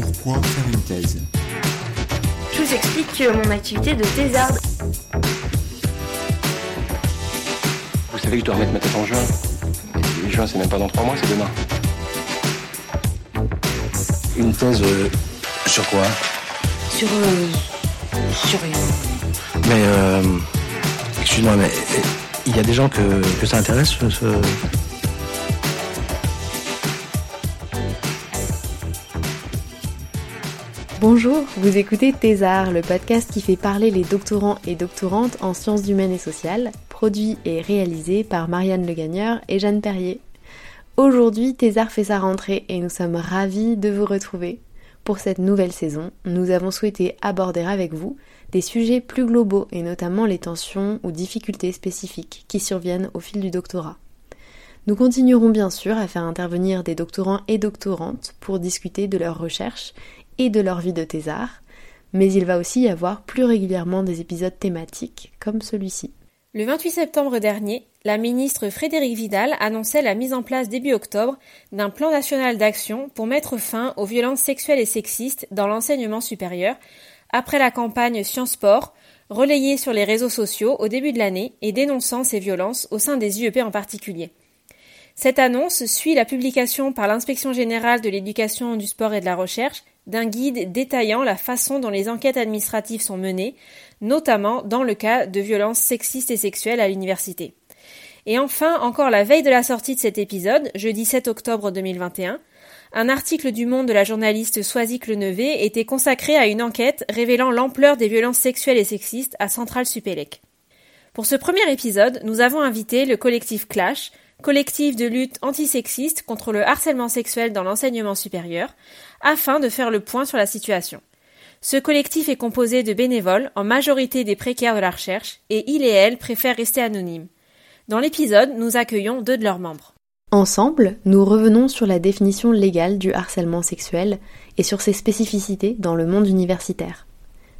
Pourquoi faire une thèse Je vous explique mon activité de thésarde. Vous savez que je dois remettre ma tête en juin. Et juin, c'est même pas dans trois mois, c'est demain. Une thèse euh, sur quoi Sur. euh, sur rien. Mais, euh, excuse-moi, mais euh, il y a des gens que, que ça intéresse ce- Bonjour, vous écoutez Thésard, le podcast qui fait parler les doctorants et doctorantes en sciences humaines et sociales, produit et réalisé par Marianne Le Gagneur et Jeanne Perrier. Aujourd'hui, Thésard fait sa rentrée et nous sommes ravis de vous retrouver. Pour cette nouvelle saison, nous avons souhaité aborder avec vous des sujets plus globaux et notamment les tensions ou difficultés spécifiques qui surviennent au fil du doctorat. Nous continuerons bien sûr à faire intervenir des doctorants et doctorantes pour discuter de leurs recherches et de leur vie de thésard, mais il va aussi y avoir plus régulièrement des épisodes thématiques comme celui-ci. Le 28 septembre dernier, la ministre Frédérique Vidal annonçait la mise en place début octobre d'un plan national d'action pour mettre fin aux violences sexuelles et sexistes dans l'enseignement supérieur, après la campagne Sciences Sport, relayée sur les réseaux sociaux au début de l'année et dénonçant ces violences au sein des IEP en particulier. Cette annonce suit la publication par l'Inspection générale de l'éducation, du sport et de la recherche d'un guide détaillant la façon dont les enquêtes administratives sont menées, notamment dans le cas de violences sexistes et sexuelles à l'université. Et enfin, encore la veille de la sortie de cet épisode, jeudi 7 octobre 2021, un article du Monde de la journaliste Soisic Lenevé était consacré à une enquête révélant l'ampleur des violences sexuelles et sexistes à Centrale Supélec. Pour ce premier épisode, nous avons invité le collectif Clash, collectif de lutte antisexiste contre le harcèlement sexuel dans l'enseignement supérieur, afin de faire le point sur la situation. Ce collectif est composé de bénévoles, en majorité des précaires de la recherche, et il et elle préfèrent rester anonymes. Dans l'épisode, nous accueillons deux de leurs membres. Ensemble, nous revenons sur la définition légale du harcèlement sexuel et sur ses spécificités dans le monde universitaire.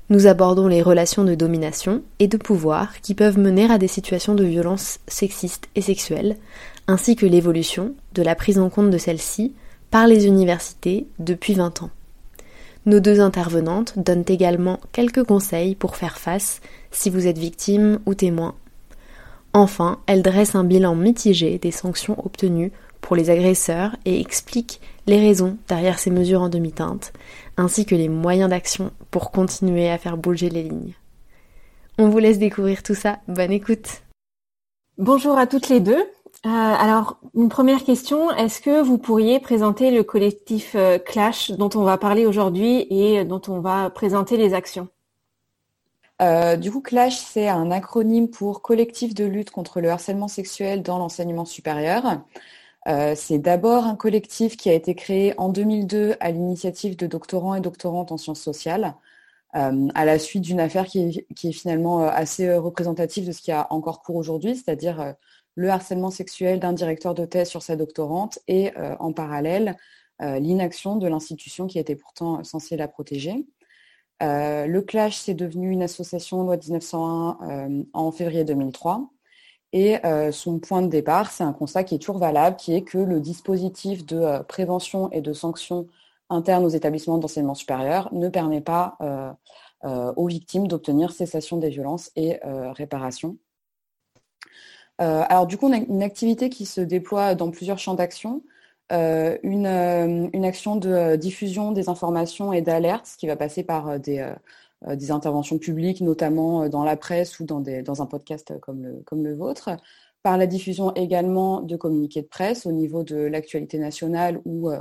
Nous abordons les relations de domination et de pouvoir qui peuvent mener à des situations de violence sexistes et sexuelles, ainsi que l'évolution de la prise en compte de celles-ci par les universités depuis 20 ans. Nos deux intervenantes donnent également quelques conseils pour faire face si vous êtes victime ou témoin. Enfin, elles dressent un bilan mitigé des sanctions obtenues pour les agresseurs et expliquent les raisons derrière ces mesures en demi-teinte, ainsi que les moyens d'action pour continuer à faire bouger les lignes. On vous laisse découvrir tout ça, bonne écoute Bonjour à toutes les deux. Euh, alors, une première question, est-ce que vous pourriez présenter le collectif euh, Clash dont on va parler aujourd'hui et dont on va présenter les actions? Euh, du coup, CLASH, c'est un acronyme pour Collectif de lutte contre le harcèlement sexuel dans l'enseignement supérieur. Euh, c'est d'abord un collectif qui a été créé en 2002 à l'initiative de doctorants et doctorantes en sciences sociales, euh, à la suite d'une affaire qui est, finalement euh, assez représentative de ce qui a encore cours aujourd'hui, c'est-à-dire le harcèlement sexuel d'un directeur de thèse sur sa doctorante et en parallèle l'inaction de l'institution qui était pourtant censée la protéger. Le Clash, c'est devenu une association loi 1901 euh, en février 2003. Et euh, son point de départ, c'est un constat qui est toujours valable, qui est que le dispositif de euh, prévention et de sanction interne aux établissements d'enseignement supérieur ne permet pas euh, aux victimes d'obtenir cessation des violences et réparation. Alors du coup, on a une activité qui se déploie dans plusieurs champs d'action. Une, une action de diffusion des informations et d'alerte, ce qui va passer par des, des interventions publiques, notamment euh, dans la presse ou dans, un podcast comme le, comme le vôtre, par la diffusion également de communiqués de presse au niveau de l'actualité nationale ou euh,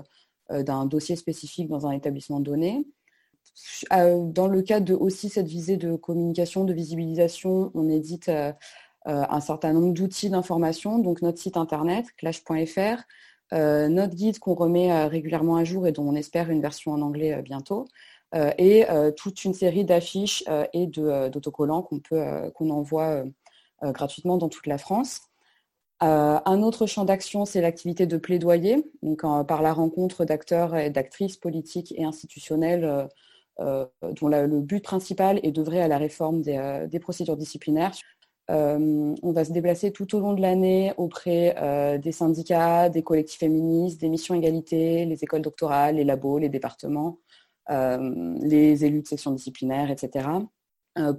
euh, d'un dossier spécifique dans un établissement donné. Euh, Dans le cadre de aussi cette visée de communication, de visibilisation, on édite euh, euh, un certain nombre d'outils d'information, donc notre site internet, clash.fr, euh, notre guide qu'on remet euh, régulièrement à jour et dont on espère une version en anglais euh, bientôt, euh, et euh, toute une série d'affiches euh, et euh, d'autocollants qu'on peut euh, qu'on envoie euh, euh, gratuitement dans toute la France. Euh, un autre champ d'action, c'est l'activité de plaidoyer, donc euh, par la rencontre d'acteurs et d'actrices politiques et institutionnelles euh, euh, dont le but principal est d'œuvrer à la réforme des, euh, des procédures disciplinaires. Euh, on va se déplacer tout au long de l'année auprès euh, des syndicats, des collectifs féministes, des missions égalité, les écoles doctorales, les labos, les départements, les élus de section disciplinaire, etc.,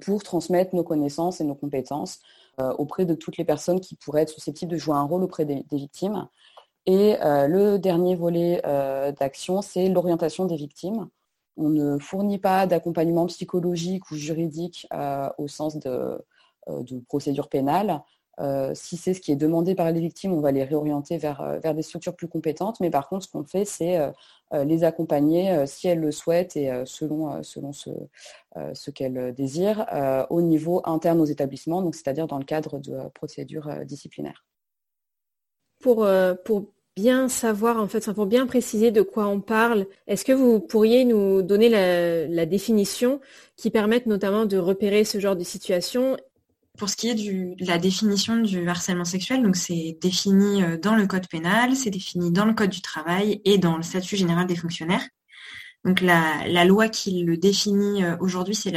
pour transmettre nos connaissances et nos compétences auprès de toutes les personnes qui pourraient être susceptibles de jouer un rôle auprès des, victimes. Et le dernier volet d'action, c'est l'orientation des victimes. On ne fournit pas d'accompagnement psychologique ou juridique au sens de, de procédure pénale. Euh, si c'est ce qui est demandé par les victimes, on va les réorienter vers, euh, vers des structures plus compétentes. Mais par contre, ce qu'on fait, c'est euh, les accompagner si elles le souhaitent et selon, selon ce, ce qu'elles désirent au niveau interne aux établissements, c'est-à-dire dans le cadre de procédures disciplinaires. Pour, pour bien savoir, en fait, pour bien préciser de quoi on parle, est-ce que vous pourriez nous donner la définition qui permette notamment de repérer ce genre de situation pour ce qui est de la définition du harcèlement sexuel, donc c'est défini euh, dans le code pénal, c'est défini dans le code du travail et dans le statut général des fonctionnaires. Donc la, loi qui le définit euh, aujourd'hui, c'était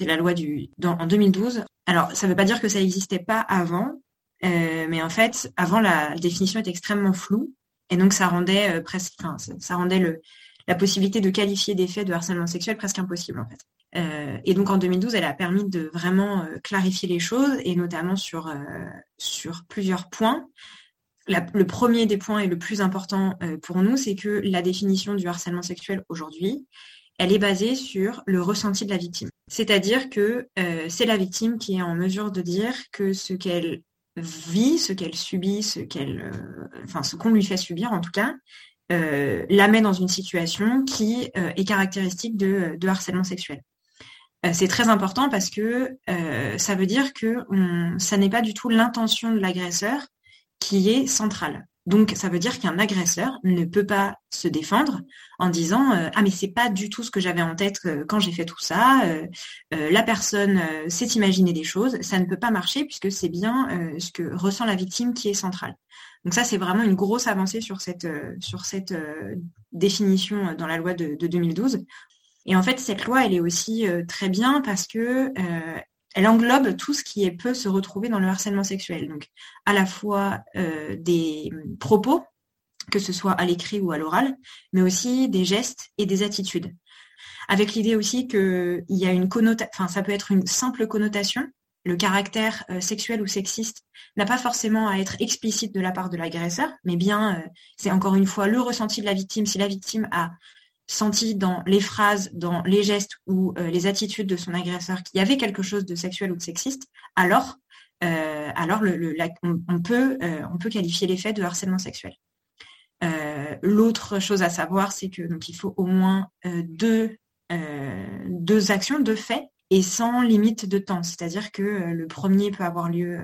la loi du en 2012. Alors ça ne veut pas dire que ça n'existait pas avant, euh, mais en fait avant la définition était extrêmement floue et donc ça rendait presque, ça rendait la possibilité de qualifier des faits de harcèlement sexuel presque impossible en fait. Euh, et donc en 2012, elle a permis de vraiment euh, clarifier les choses et notamment sur, euh, sur plusieurs points. le premier des points et le plus important pour nous, c'est que la définition du harcèlement sexuel aujourd'hui, elle est basée sur le ressenti de la victime. C'est-à-dire que c'est la victime qui est en mesure de dire que ce qu'elle vit, ce qu'elle subit, ce qu'elle, enfin ce qu'on lui fait subir en tout cas, la met dans une situation qui est caractéristique de, de harcèlement sexuel. Euh, c'est très important parce que euh, ça veut dire que ça n'est pas du tout l'intention de l'agresseur qui est centrale. Donc ça veut dire qu'un agresseur ne peut pas se défendre en disant euh, ah mais c'est pas du tout ce que j'avais en tête quand j'ai fait tout ça. la personne s'est imaginé des choses, ça ne peut pas marcher puisque c'est bien ce que ressent la victime qui est centrale. Donc ça c'est vraiment une grosse avancée sur cette sur cette définition dans la loi de 2012 et en fait, cette loi, elle est aussi euh, très bien parce que euh, elle englobe tout ce qui peut se retrouver dans le harcèlement sexuel. Donc, à la fois euh, des propos, que ce soit à l'écrit ou à l'oral, mais aussi des gestes et des attitudes. Avec l'idée aussi qu'il y a une connotation, enfin, ça peut être une simple connotation. Le caractère sexuel ou sexiste n'a pas forcément à être explicite de la part de l'agresseur, mais bien, c'est encore une fois le ressenti de la victime. Si la victime a senti dans les phrases, dans les gestes ou euh, les attitudes de son agresseur qu'il y avait quelque chose de sexuel ou de sexiste, alors, euh, euh, on peut qualifier les faits de harcèlement sexuel. L'autre chose à savoir, c'est que donc il faut au moins deux, deux actions, deux faits, et sans limite de temps. C'est-à-dire que le premier peut avoir lieu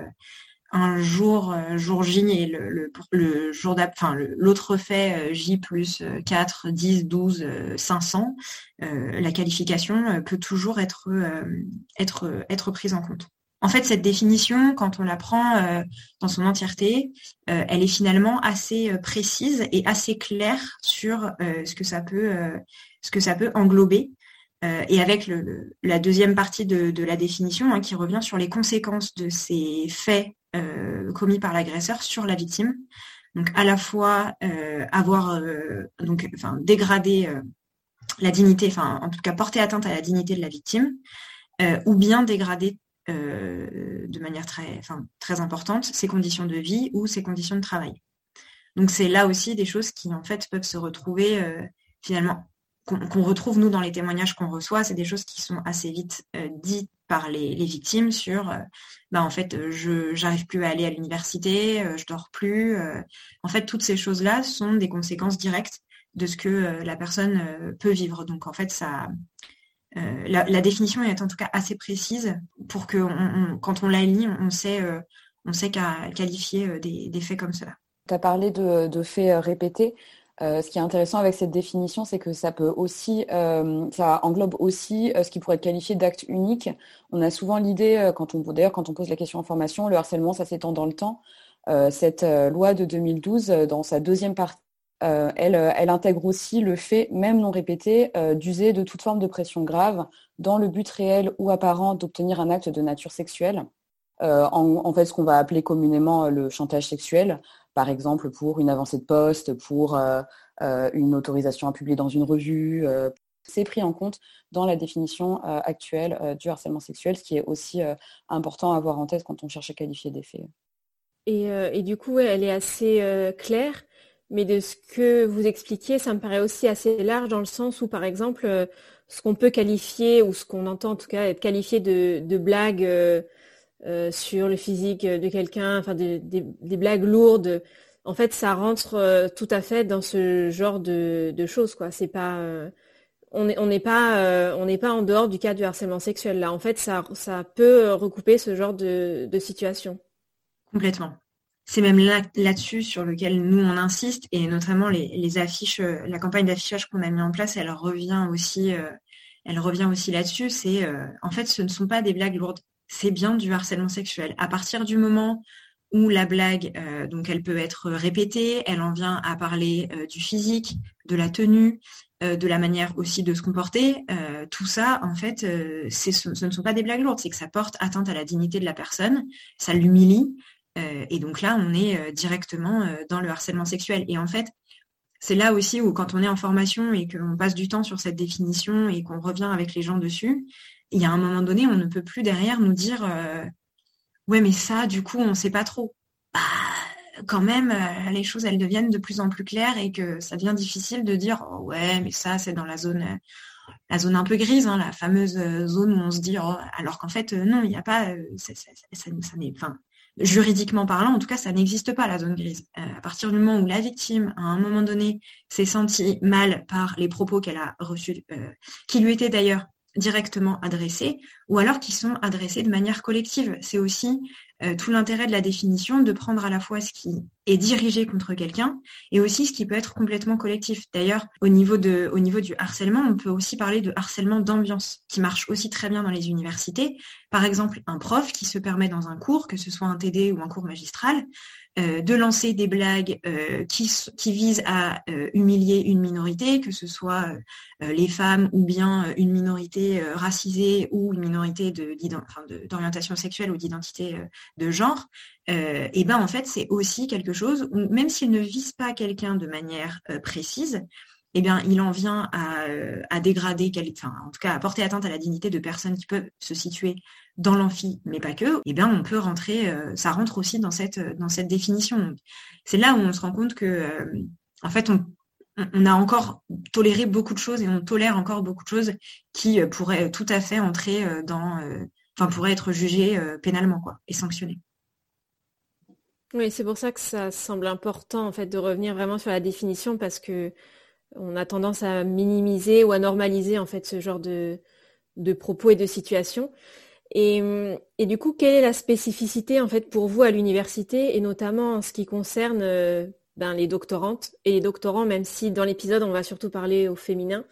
un jour, euh, jour J et le, le, jour enfin l'autre fait euh, J plus 4, 10, 12, 500, la qualification peut toujours être, être, être prise en compte. En fait, cette définition, quand on la prend dans son entièreté, elle est finalement assez précise et assez claire sur ce que ça peut, ce que ça peut englober. et avec le, la deuxième partie de, la définition hein, qui revient sur les conséquences de ces faits euh, commis par l'agresseur sur la victime. Donc à la fois euh, avoir euh, donc enfin dégrader la dignité, enfin en tout cas porter atteinte à la dignité de la victime, ou bien dégrader de manière très, très importante ses conditions de vie ou ses conditions de travail. Donc c'est là aussi des choses qui en fait peuvent se retrouver finalement qu'on retrouve nous dans les témoignages qu'on reçoit, c'est des choses qui sont assez vite dites par les, victimes sur euh, bah en fait euh, je j'arrive plus à aller à l'université, euh, je dors plus. en fait toutes ces choses là sont des conséquences directes de ce que la personne peut vivre. Donc en fait ça la, définition est en tout cas assez précise pour que quand on la lit, on sait sait qualifier des, faits comme cela. Tu as parlé de faits répétés. Euh, ce qui est intéressant avec cette définition, c'est que ça peut aussi, euh, ça englobe aussi euh, ce qui pourrait être qualifié d'acte unique. On a souvent l'idée, quand on, d'ailleurs, quand on pose la question en formation, le harcèlement, ça s'étend dans le temps. cette loi de 2012, dans sa deuxième partie, elle, intègre aussi le fait, même non répété, d'user de toute forme de pression grave dans le but réel ou apparent d'obtenir un acte de nature sexuelle. En, fait, ce qu'on va appeler communément le chantage sexuel par exemple pour une avancée de poste, pour euh, euh, une autorisation à publier dans une revue, euh, c'est pris en compte dans la définition actuelle du harcèlement sexuel, ce qui est aussi important à avoir en tête quand on cherche à qualifier des faits. Et, du coup, elle est assez claire. Mais de ce que vous expliquiez, ça me paraît aussi assez large dans le sens où, par exemple, ce qu'on peut qualifier, ou ce qu'on entend en tout cas être qualifié de, euh, euh, sur le physique de quelqu'un, enfin des, blagues lourdes, en fait, ça rentre euh, tout à fait dans ce genre de, choses, on n'est pas, en dehors du cas du harcèlement sexuel là. En fait, ça, peut recouper ce genre de, situation. Complètement. C'est même là, là-dessus sur lequel nous on insiste et notamment les, affiches, la campagne d'affichage qu'on a mis en place, elle revient aussi, elle revient aussi là-dessus. C'est en fait, ce ne sont pas des blagues lourdes c'est bien du harcèlement sexuel. À partir du moment où la blague, euh, donc elle peut être répétée, elle en vient à parler euh, du physique, de la tenue, euh, de la manière aussi de se comporter, tout ça, en fait, ce, ce, ne sont pas des blagues lourdes, c'est que ça porte atteinte à la dignité de la personne, ça l'humilie, et donc là, on est directement dans le harcèlement sexuel. Et en fait, c'est là aussi où quand on est en formation et qu'on passe du temps sur cette définition et qu'on revient avec les gens dessus, il y a un moment donné, on ne peut plus derrière nous dire euh, ouais, mais ça, du coup, on ne sait pas trop. Bah, quand même, euh, les choses, elles deviennent de plus en plus claires et que ça devient difficile de dire oh, ouais, mais ça, c'est dans la zone, euh, la zone un peu grise, hein, la fameuse zone où on se dit oh, alors qu'en fait, non, il n'y a pas, ça, juridiquement parlant, en tout cas, ça n'existe pas la zone grise. à partir du moment où la victime, à un moment donné, s'est sentie mal par les propos qu'elle a reçus, qui lui étaient d'ailleurs directement adressés ou alors qui sont adressés de manière collective. C'est aussi euh, tout l'intérêt de la définition de prendre à la fois ce qui est dirigé contre quelqu'un et aussi ce qui peut être complètement collectif. D'ailleurs, au niveau de, au niveau du harcèlement, on peut aussi parler de harcèlement d'ambiance qui marche aussi très bien dans les universités. Par exemple, un prof qui se permet dans un cours, que ce soit un TD ou un cours magistral, euh, de lancer des blagues euh, qui, qui, visent à euh, humilier une minorité, que ce soit les femmes ou bien une minorité racisée ou une minorité d'orientation sexuelle ou d'identité de genre, et ben en fait c'est aussi quelque chose où même s'il ne vise pas quelqu'un de manière précise, eh bien, il en vient à, dégrader, enfin, en tout cas à porter atteinte à la dignité de personnes qui peuvent se situer dans l'amphi, mais pas que, eh bien, on peut rentrer, euh, ça rentre aussi dans cette, dans cette définition. C'est là où on se rend compte que, euh, en fait, on, a encore toléré beaucoup de choses et on tolère encore beaucoup de choses qui euh, pourraient tout à fait entrer dans, enfin, pourraient être jugées pénalement, et sanctionnées. Oui, c'est pour ça que ça semble important, en fait, de revenir vraiment sur la définition parce que on a tendance à minimiser ou à normaliser, en fait, ce genre de, propos et de situations. Et, du coup, quelle est la spécificité en fait pour vous à l'université et notamment en ce qui concerne euh, ben, les doctorantes et les doctorants, même si dans l'épisode on va surtout parler au féminin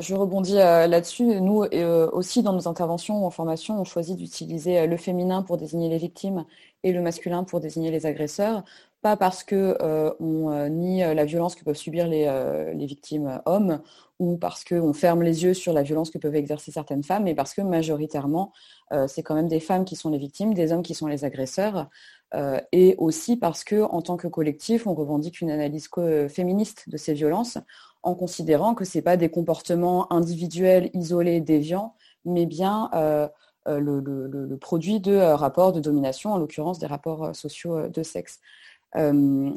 Je rebondis euh, là-dessus. Nous euh, aussi dans nos interventions ou en formation, on choisit d'utiliser le féminin pour désigner les victimes et le masculin pour désigner les agresseurs. Pas parce que on nie la violence que peuvent subir les, victimes hommes ou parce qu'on ferme les yeux sur la violence que peuvent exercer certaines femmes, mais parce que majoritairement, euh, c'est quand même des femmes qui sont les victimes, des hommes qui sont les agresseurs, euh, et aussi parce que, en tant que collectif, on revendique une analyse féministe de ces violences, en considérant que ce n'est pas des comportements individuels, isolés, déviants, mais bien euh, le, produit de rapports de domination, en l'occurrence des rapports sociaux de sexe.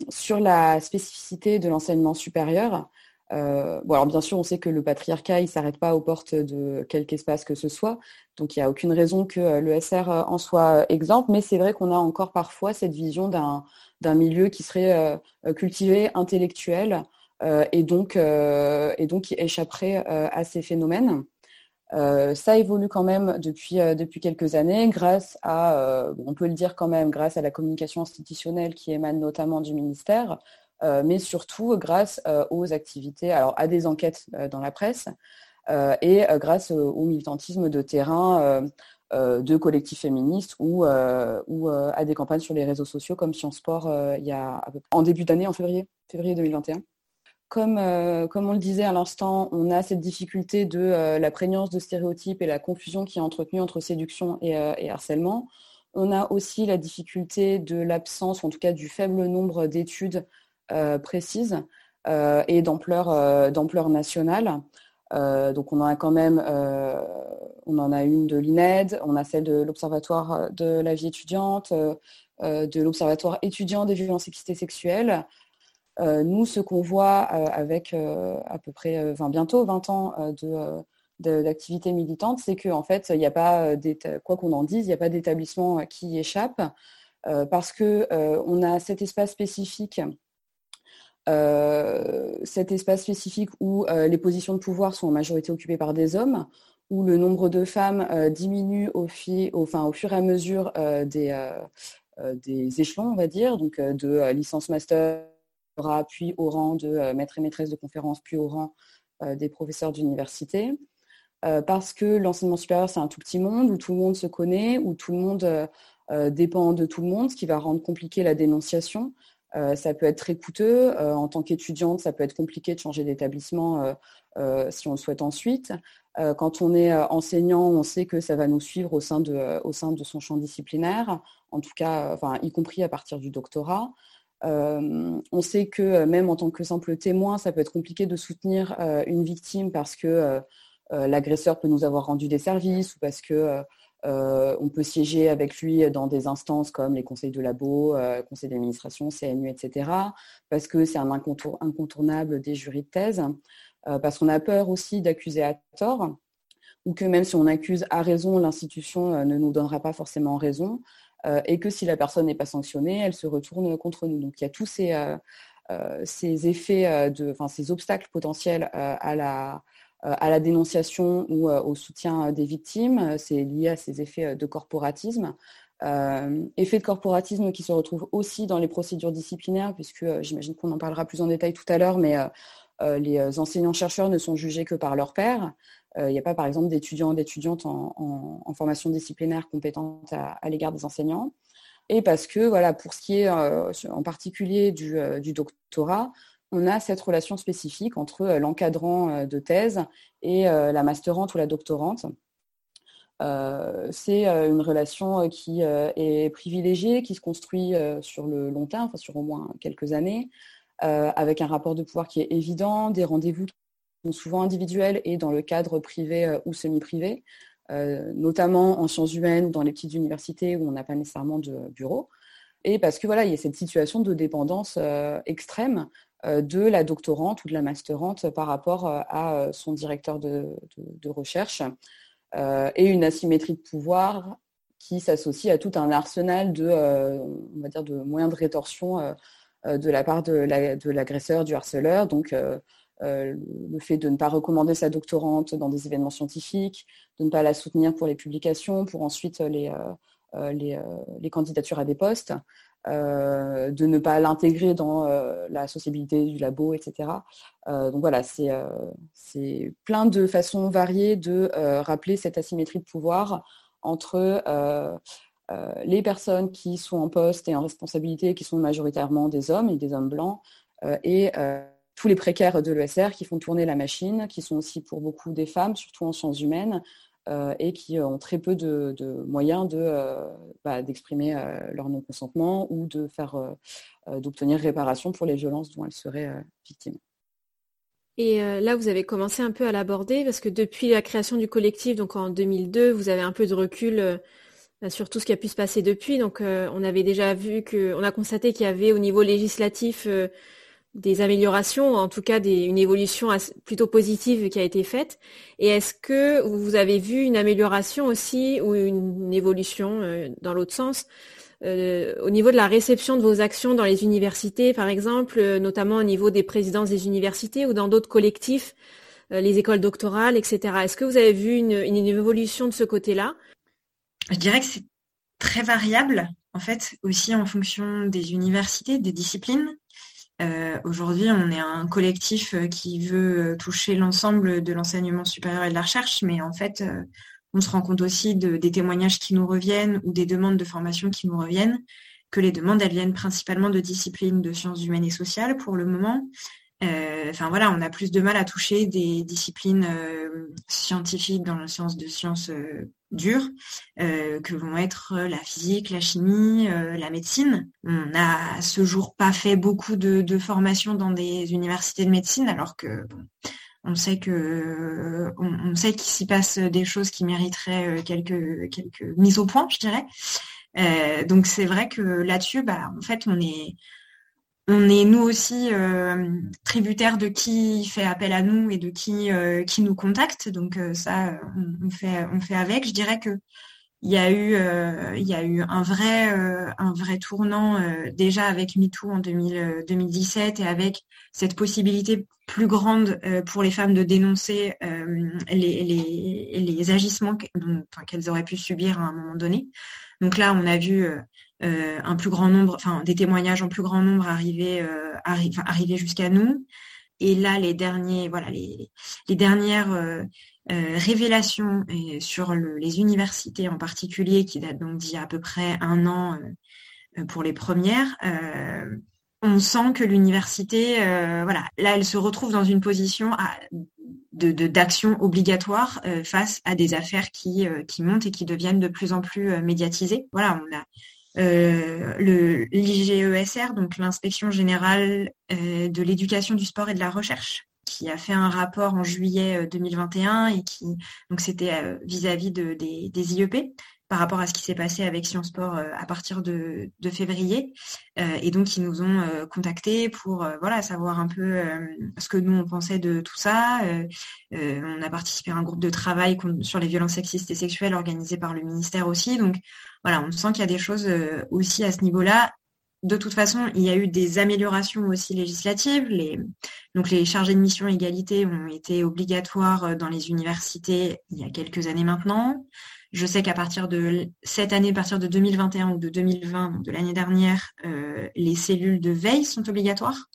sur la spécificité de l'enseignement supérieur, euh, bon, alors bien sûr, on sait que le patriarcat, il s'arrête pas aux portes de quelque espace que ce soit, donc il n'y a aucune raison que euh, le SR euh, en soit exemple, mais c'est vrai qu'on a encore parfois cette vision d'un milieu qui serait cultivé, intellectuel, et, donc, et donc qui échapperait à ces phénomènes. ça évolue quand même depuis, depuis quelques années grâce à, on peut le dire quand même, grâce à la communication institutionnelle qui émane notamment du ministère, euh, mais surtout grâce euh, aux activités, alors à des enquêtes euh, dans la presse et grâce au militantisme de terrain de collectifs féministes ou, ou à des campagnes sur les réseaux sociaux comme Sciences Sport il y a en début d'année, en février, février 2021. Comme, comme, on le disait à l'instant, on a cette difficulté de la prégnance de stéréotypes et la confusion qui est entretenue entre séduction et, et, harcèlement. On a aussi la difficulté de l'absence, en tout cas du faible nombre d'études euh, précise euh, et d'ampleur euh, d'ampleur nationale. donc on en a quand même, on en a une de l'INED, on a celle de l'Observatoire de la vie étudiante, de l'Observatoire étudiant des violences et sexuelles. Nous, ce qu'on voit avec à peu près bientôt 20 ans de d'activité militante, c'est qu'en fait, il n'y a pas, quoi qu'on en dise, il n'y a pas d'établissement qui y échappe, parce qu'on on a cet espace spécifique cet espace spécifique où les positions de pouvoir sont en majorité occupées par des hommes, où le nombre de femmes diminue au, au, fur et à mesure des, des, échelons, on va dire, donc de licence master, puis au rang de maître et maîtresse de conférence, puis au rang des professeurs d'université. parce que l'enseignement supérieur, c'est un tout petit monde où tout le monde se connaît, où tout le monde dépend de tout le monde, ce qui va rendre compliqué la dénonciation. Euh, ça peut être très coûteux. Euh, en tant qu'étudiante, ça peut être compliqué de changer d'établissement euh, si on le souhaite ensuite. quand on est enseignant, on sait que ça va nous suivre au sein de, au sein de son champ disciplinaire, en tout cas, y compris à partir du doctorat. On sait que même en tant que simple témoin, ça peut être compliqué de soutenir une victime parce que l'agresseur peut nous avoir rendu des services ou parce que euh, on peut siéger avec lui dans des instances comme les conseils de labo, euh, conseil d'administration, CNU, etc. Parce que c'est un incontournable des jurys de thèse. Euh, parce qu'on a peur aussi d'accuser à tort, ou que même si on accuse à raison, l'institution ne nous donnera pas forcément raison, et que si la personne n'est pas sanctionnée, elle se retourne contre nous. Donc il y a tous ces, ces effets, de, ces obstacles potentiels à la euh, dénonciation ou euh, au soutien des victimes. C'est lié à ces effets de corporatisme. Euh, effet de corporatisme qui se retrouve aussi dans les procédures disciplinaires, puisque j'imagine qu'on en parlera plus en détail tout à l'heure, mais les enseignants-chercheurs ne sont jugés que par leur père. Il n'y a pas, par exemple, d'étudiants d'étudiantes en, formation disciplinaire compétente à, l'égard des enseignants. Et parce que, voilà, pour ce qui est en particulier du doctorat, on a cette relation spécifique entre euh, l'encadrant euh, de thèse et euh, la masterante ou la doctorante. c'est une relation qui est privilégiée, qui se construit sur le long terme, sur au moins quelques années, avec un rapport de pouvoir qui est évident, des rendez-vous souvent individuels et dans le cadre privé ou semi-privé, notamment en sciences humaines ou dans les petites universités où on n'a pas nécessairement de bureau. Et parce que voilà, il y a cette situation de dépendance extrême euh, de la doctorante ou de la masterante par rapport euh, à euh, son directeur de, recherche et une asymétrie de pouvoir qui s'associe à tout un arsenal de, on de moyens de rétorsion de la part de l'agresseur, du harceleur. Le fait de ne pas recommander sa doctorante dans des événements scientifiques, de ne pas la soutenir pour les publications, pour ensuite les, les candidatures à des postes, euh, de ne pas l'intégrer dans euh, la sociabilité du labo, etc. Euh, donc voilà, c'est plein de façons variées de rappeler cette asymétrie de pouvoir entre les personnes qui sont en poste et en responsabilité, qui sont majoritairement des hommes et des hommes blancs, et tous les précaires de l'ESR qui font tourner la machine, qui sont aussi pour beaucoup des femmes, surtout en sciences humaines, euh, et qui ont très peu de, moyens euh, bah, d'exprimer euh, leur non-consentement ou de faire d'obtenir réparation pour les violences dont elles seraient victimes. Et là, vous avez commencé un peu à l'aborder parce que depuis la création du collectif, donc en 2002, vous avez un peu de recul bah, sur tout ce qui a pu se passer depuis. Donc, on avait déjà vu que, on a constaté qu'il y avait au niveau législatif des améliorations, en tout cas une évolution plutôt positive qui a été faite. Et est-ce que vous avez vu une amélioration aussi ou une, évolution euh, dans l'autre sens euh, au niveau de la réception de vos actions dans les universités, par exemple, euh, notamment au niveau des présidences des universités ou dans d'autres collectifs, les écoles doctorales, etc. Est-ce que vous avez vu une, une évolution de ce côté-là? Je dirais que c'est très variable, en fait, aussi en fonction des universités, des disciplines. Euh, aujourd'hui, on est un collectif euh, qui veut euh, toucher l'ensemble de l'enseignement supérieur et de la recherche, mais en fait, on se rend compte aussi des témoignages qui nous reviennent ou des demandes de formation qui nous reviennent, que les demandes, elles viennent principalement de disciplines de sciences humaines et sociales pour le moment, enfin voilà, on a plus de mal à toucher des disciplines euh, scientifiques dans la science de sciences euh, dures, que vont être la physique, la chimie, la médecine. On n'a à ce jour pas fait beaucoup de, formations dans des universités de médecine, alors que on sait que sait qu'il s'y passe des choses qui mériteraient quelques quelques mises au point, je dirais. donc c'est vrai que là-dessus, bah, en fait, on est on est nous aussi euh, tributaires de qui fait appel à nous et de qui euh, qui nous contacte. Donc euh, ça, on, fait on fait avec. Je dirais que il y a eu y a eu un vrai un vrai tournant déjà avec MeToo en 2017 et avec cette possibilité plus grande pour les femmes de dénoncer les, les, les agissements qu'elles auraient pu subir à un moment donné. Donc là, on a vu euh, un plus grand nombre, enfin des témoignages en plus grand nombre arriver, euh, arriver jusqu'à nous. Et là, les derniers, voilà, les, les dernières euh, révélations sur les universités en particulier, qui datent donc d'il y a à peu près un an pour les premières, on sent que l'université, voilà, là, elle se retrouve dans une position de d'action obligatoire face à des affaires qui, qui montent et qui deviennent de plus en plus médiatisées. Voilà, on a euh, l'IGESR, donc l'inspection générale euh, de l'éducation, du sport et de la recherche, qui a fait un rapport en juillet 2021 euh, et qui donc c'était vis-à-vis de, des, des, IEP par rapport à ce qui s'est passé avec Sciences Sport à partir de, février et donc ils nous ont contactés pour voilà savoir un peu ce que nous on pensait de tout ça on a participé à un groupe de travail sur les violences sexistes et sexuelles organisé par le ministère aussi donc voilà, on sent qu'il y a des choses euh, aussi à ce niveau-là. De toute façon, il y a eu des améliorations aussi législatives. Les, donc les chargés de mission égalité ont été obligatoires euh, dans les universités il y a quelques années maintenant. Je sais qu'à partir de cette année, à partir de 2021 ou de 2020, donc de l'année dernière, euh, les cellules de veille sont obligatoires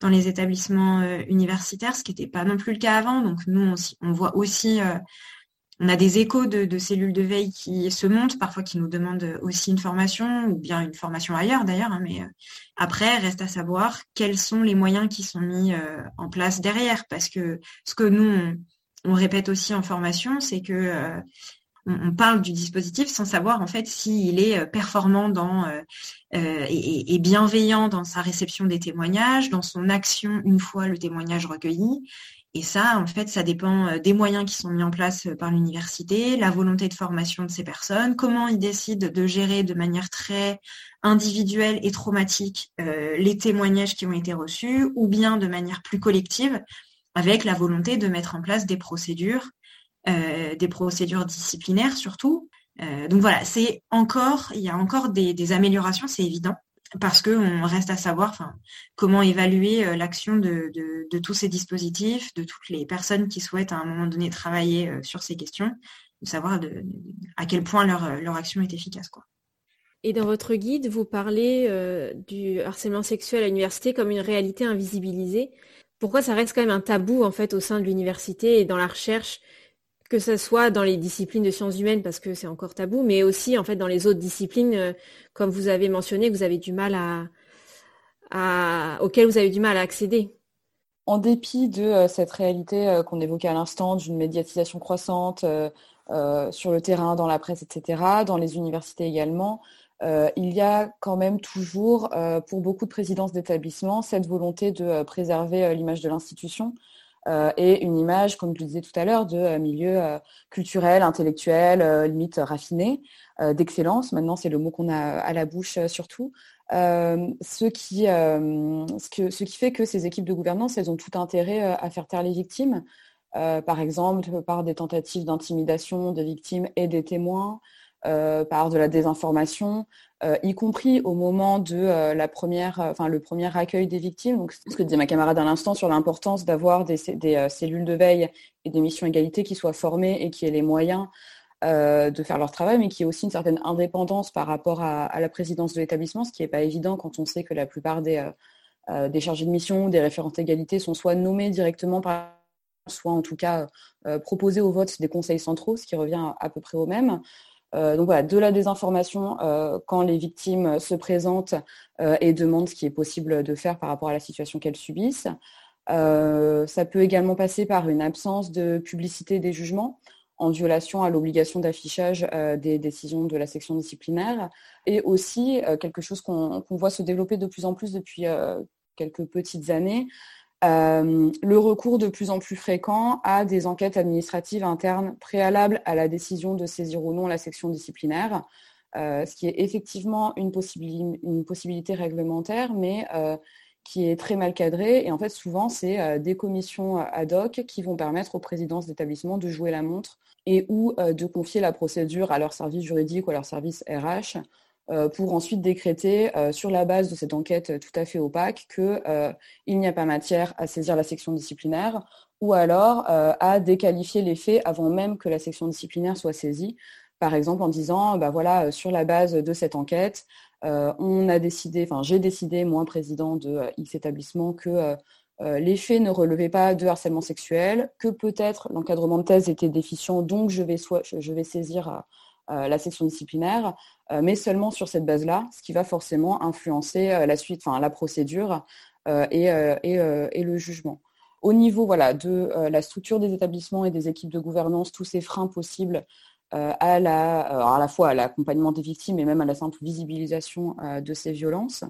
dans les établissements universitaires, ce qui n'était pas non plus le cas avant. Donc nous, on, voit aussi on a des échos de, cellules de veille qui se montent, parfois qui nous demandent aussi une formation, ou bien une formation ailleurs d'ailleurs, hein, mais euh, après, reste à savoir quels sont les moyens qui sont mis euh, en place derrière, parce que ce que nous, on, répète aussi en formation, c'est que euh, on, parle du dispositif sans savoir en fait s'il est performant dans et, bienveillant dans sa réception des témoignages, dans son action une fois le témoignage recueilli, et ça, en fait, ça dépend euh, des moyens qui sont mis en place euh, par l'université, la volonté de formation de ces personnes, comment ils décident de gérer de manière très individuelle et traumatique euh, les témoignages qui ont été reçus, ou bien de manière plus collective, avec la volonté de mettre en place des procédures, des procédures disciplinaires surtout. donc voilà, c'est encore, il y a encore des améliorations, c'est évident parce qu'on reste à savoir comment évaluer euh, l'action de, tous ces dispositifs, de toutes les personnes qui souhaitent à un moment donné travailler euh, sur ces questions, de savoir à quel point euh, leur, action est efficace. Quoi. Et dans votre guide, vous parlez du harcèlement sexuel à l'université comme une réalité invisibilisée. Pourquoi ça reste quand même un tabou en fait au sein de l'université et dans la recherche que ce soit dans les disciplines de sciences humaines parce que c'est encore tabou, mais aussi en fait dans les autres disciplines, euh, comme vous avez mentionné, vous avez du mal à, auxquelles vous avez du mal à accéder. En dépit de euh, cette réalité euh, qu'on évoquait à l'instant, d'une médiatisation croissante sur le terrain, dans la presse, etc., dans les universités également, il y a quand même toujours, pour beaucoup de présidences d'établissements, cette volonté de préserver l'image de l'institution. Euh, et une image, comme je le disais tout à l'heure, de euh, milieu euh, culturel, intellectuel, limite raffiné, d'excellence. Maintenant, c'est le mot qu'on a à la bouche surtout. ce, qui, ce, qui fait que ces équipes de gouvernance, elles ont tout intérêt à faire taire les victimes. par exemple, par des tentatives d'intimidation des victimes et des témoins, par de la désinformation, euh, y compris au moment de euh, la première, euh, enfin le premier accueil des victimes. Donc, ce que disait ma camarade à l'instant sur l'importance d'avoir des, cellules de veille et des missions égalité qui soient formées et qui aient les moyens de faire leur travail, mais qui aient aussi une certaine indépendance par rapport à, la présidence de l'établissement, ce qui n'est pas évident quand on sait que la plupart des, des chargés de mission, des référents égalité sont soit nommés directement par soit en tout cas proposés au vote des conseils centraux, ce qui revient à peu près au même. Euh, donc voilà, de la désinformation euh, quand les victimes se présentent euh, et demandent ce qui est possible de faire par rapport à la situation qu'elles subissent. ça peut également passer par une absence de publicité des jugements en violation à l'obligation d'affichage des décisions de la section disciplinaire, et aussi quelque chose qu'on voit se développer de plus en plus depuis quelques petites années, le recours de plus en plus fréquent à des enquêtes administratives internes préalables à la décision de saisir ou non la section disciplinaire, ce qui est effectivement une, possibilité réglementaire, mais qui est très mal cadré. Et en fait, souvent, c'est des commissions ad hoc qui vont permettre aux présidences d'établissement de jouer la montre et ou de confier la procédure à leur service juridique ou à leur service RH pour ensuite décréter sur la base de cette enquête tout à fait opaque qu'il n'y a pas matière à saisir la section disciplinaire ou alors à déqualifier les faits avant même que la section disciplinaire soit saisie. Par exemple en disant, bah voilà, sur la base de cette enquête, on a décidé, enfin j'ai décidé, moi président de X établissement, que les faits ne relevaient pas de harcèlement sexuel, que peut-être l'encadrement de thèse était déficient, donc je vais saisir la section disciplinaire, mais seulement sur cette base-là, ce qui va forcément influencer la suite, enfin la procédure et, et, le jugement. Au niveau voilà, de la structure des établissements et des équipes de gouvernance, tous ces freins possibles à, la, à la fois à l'accompagnement des victimes et même à la simple visibilisation de ces violences.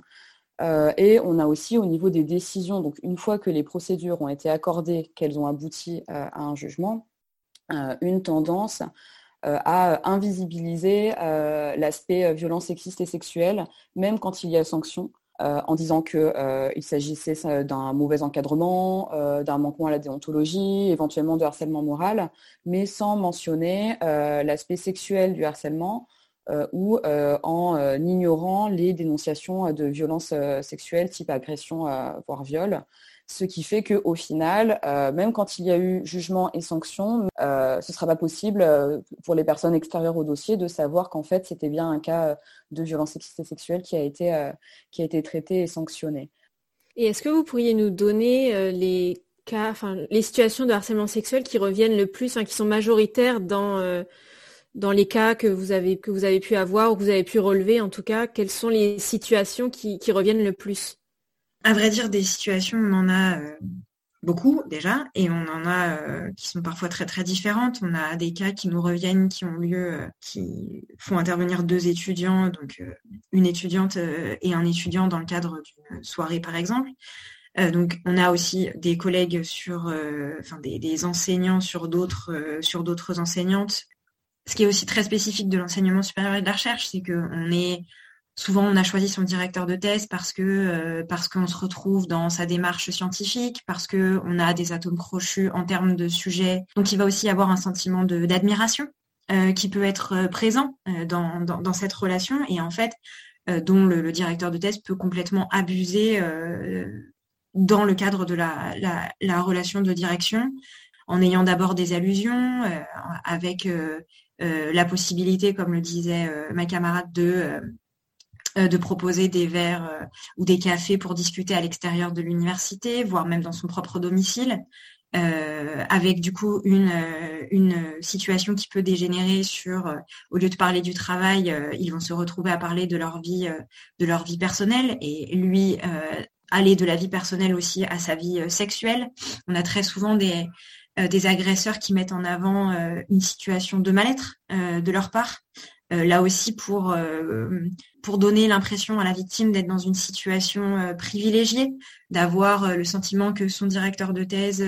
et on a aussi au niveau des décisions, donc une fois que les procédures ont été accordées, qu'elles ont abouti à un jugement, une tendance à invisibiliser l'aspect violence sexiste et sexuelle, même quand il y a sanction. Euh, en disant qu'il euh, s'agissait d'un mauvais encadrement, euh, d'un manquement à la déontologie, éventuellement de harcèlement moral, mais sans mentionner l'aspect sexuel du harcèlement ou en ignorant les dénonciations de violences sexuelles type agression, voire viol. Ce qui fait qu'au final, euh, même quand il y a eu jugement et sanction, euh, ce ne sera pas possible euh, pour les personnes extérieures au dossier de savoir qu'en fait c'était bien un cas de violence sexuelle qui a été, traité et sanctionné. Et est-ce que vous pourriez nous donner les cas, les situations de harcèlement sexuel qui reviennent le plus, qui sont majoritaires dans les cas que vous avez pu avoir ou que vous avez pu relever? En tout cas, quelles sont les situations qui reviennent le plus? À vrai dire, des situations, on en a euh, beaucoup déjà, et on en a euh, qui sont parfois très très différentes. On a des cas qui nous reviennent, qui ont lieu, euh, qui font intervenir deux étudiants, donc une étudiante et un étudiant dans le cadre d'une soirée par exemple. donc on a aussi des collègues sur, enfin des, enseignants sur d'autres sur d'autres enseignantes. Ce qui est aussi très spécifique de l'enseignement supérieur et de la recherche, c'est qu'on est Souvent, on a choisi son directeur de thèse euh, parce qu'on se retrouve dans sa démarche scientifique, parce que on a des atomes crochus en termes de sujet. Donc, il va aussi avoir un sentiment d'admiration euh, qui peut être euh, présent dans, cette relation et en fait, dont le, directeur de thèse peut complètement abuser dans le cadre de la, la, la, relation de direction, en ayant d'abord des allusions, avec la possibilité, comme le disait ma camarade, de de proposer des verres euh, ou des cafés pour discuter à l'extérieur de l'université, voire même dans son propre domicile, euh, avec du coup une, situation qui peut dégénérer sur, au lieu de parler du travail, ils vont se retrouver à parler de leur vie, de leur vie personnelle et lui aller de la vie personnelle aussi à sa vie sexuelle. On a très souvent des, agresseurs qui mettent en avant une situation de mal-être de leur part, euh, là aussi pour euh, pour donner l'impression à la victime d'être dans une situation euh, privilégiée, d'avoir le sentiment que son directeur de thèse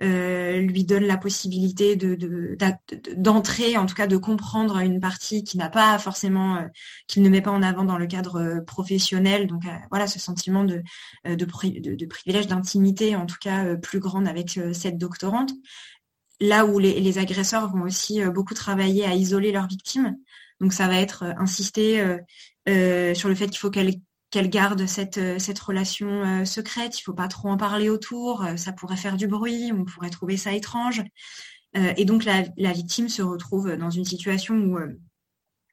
lui donne la possibilité de d'entrer, en tout cas de comprendre une partie qui n'a pas forcément, qu'il ne met pas en avant dans le cadre professionnel. Donc voilà, ce sentiment de, privilège, d'intimité, en tout cas plus grande avec cette doctorante. Là où les, les agresseurs vont aussi beaucoup travailler à isoler leurs victimes, donc ça va être euh, insister euh, euh, sur le fait qu'il faut qu'elle garde cette, relation secrète, il ne faut pas trop en parler autour, ça pourrait faire du bruit, on pourrait trouver ça étrange. et donc la, victime se retrouve dans une situation où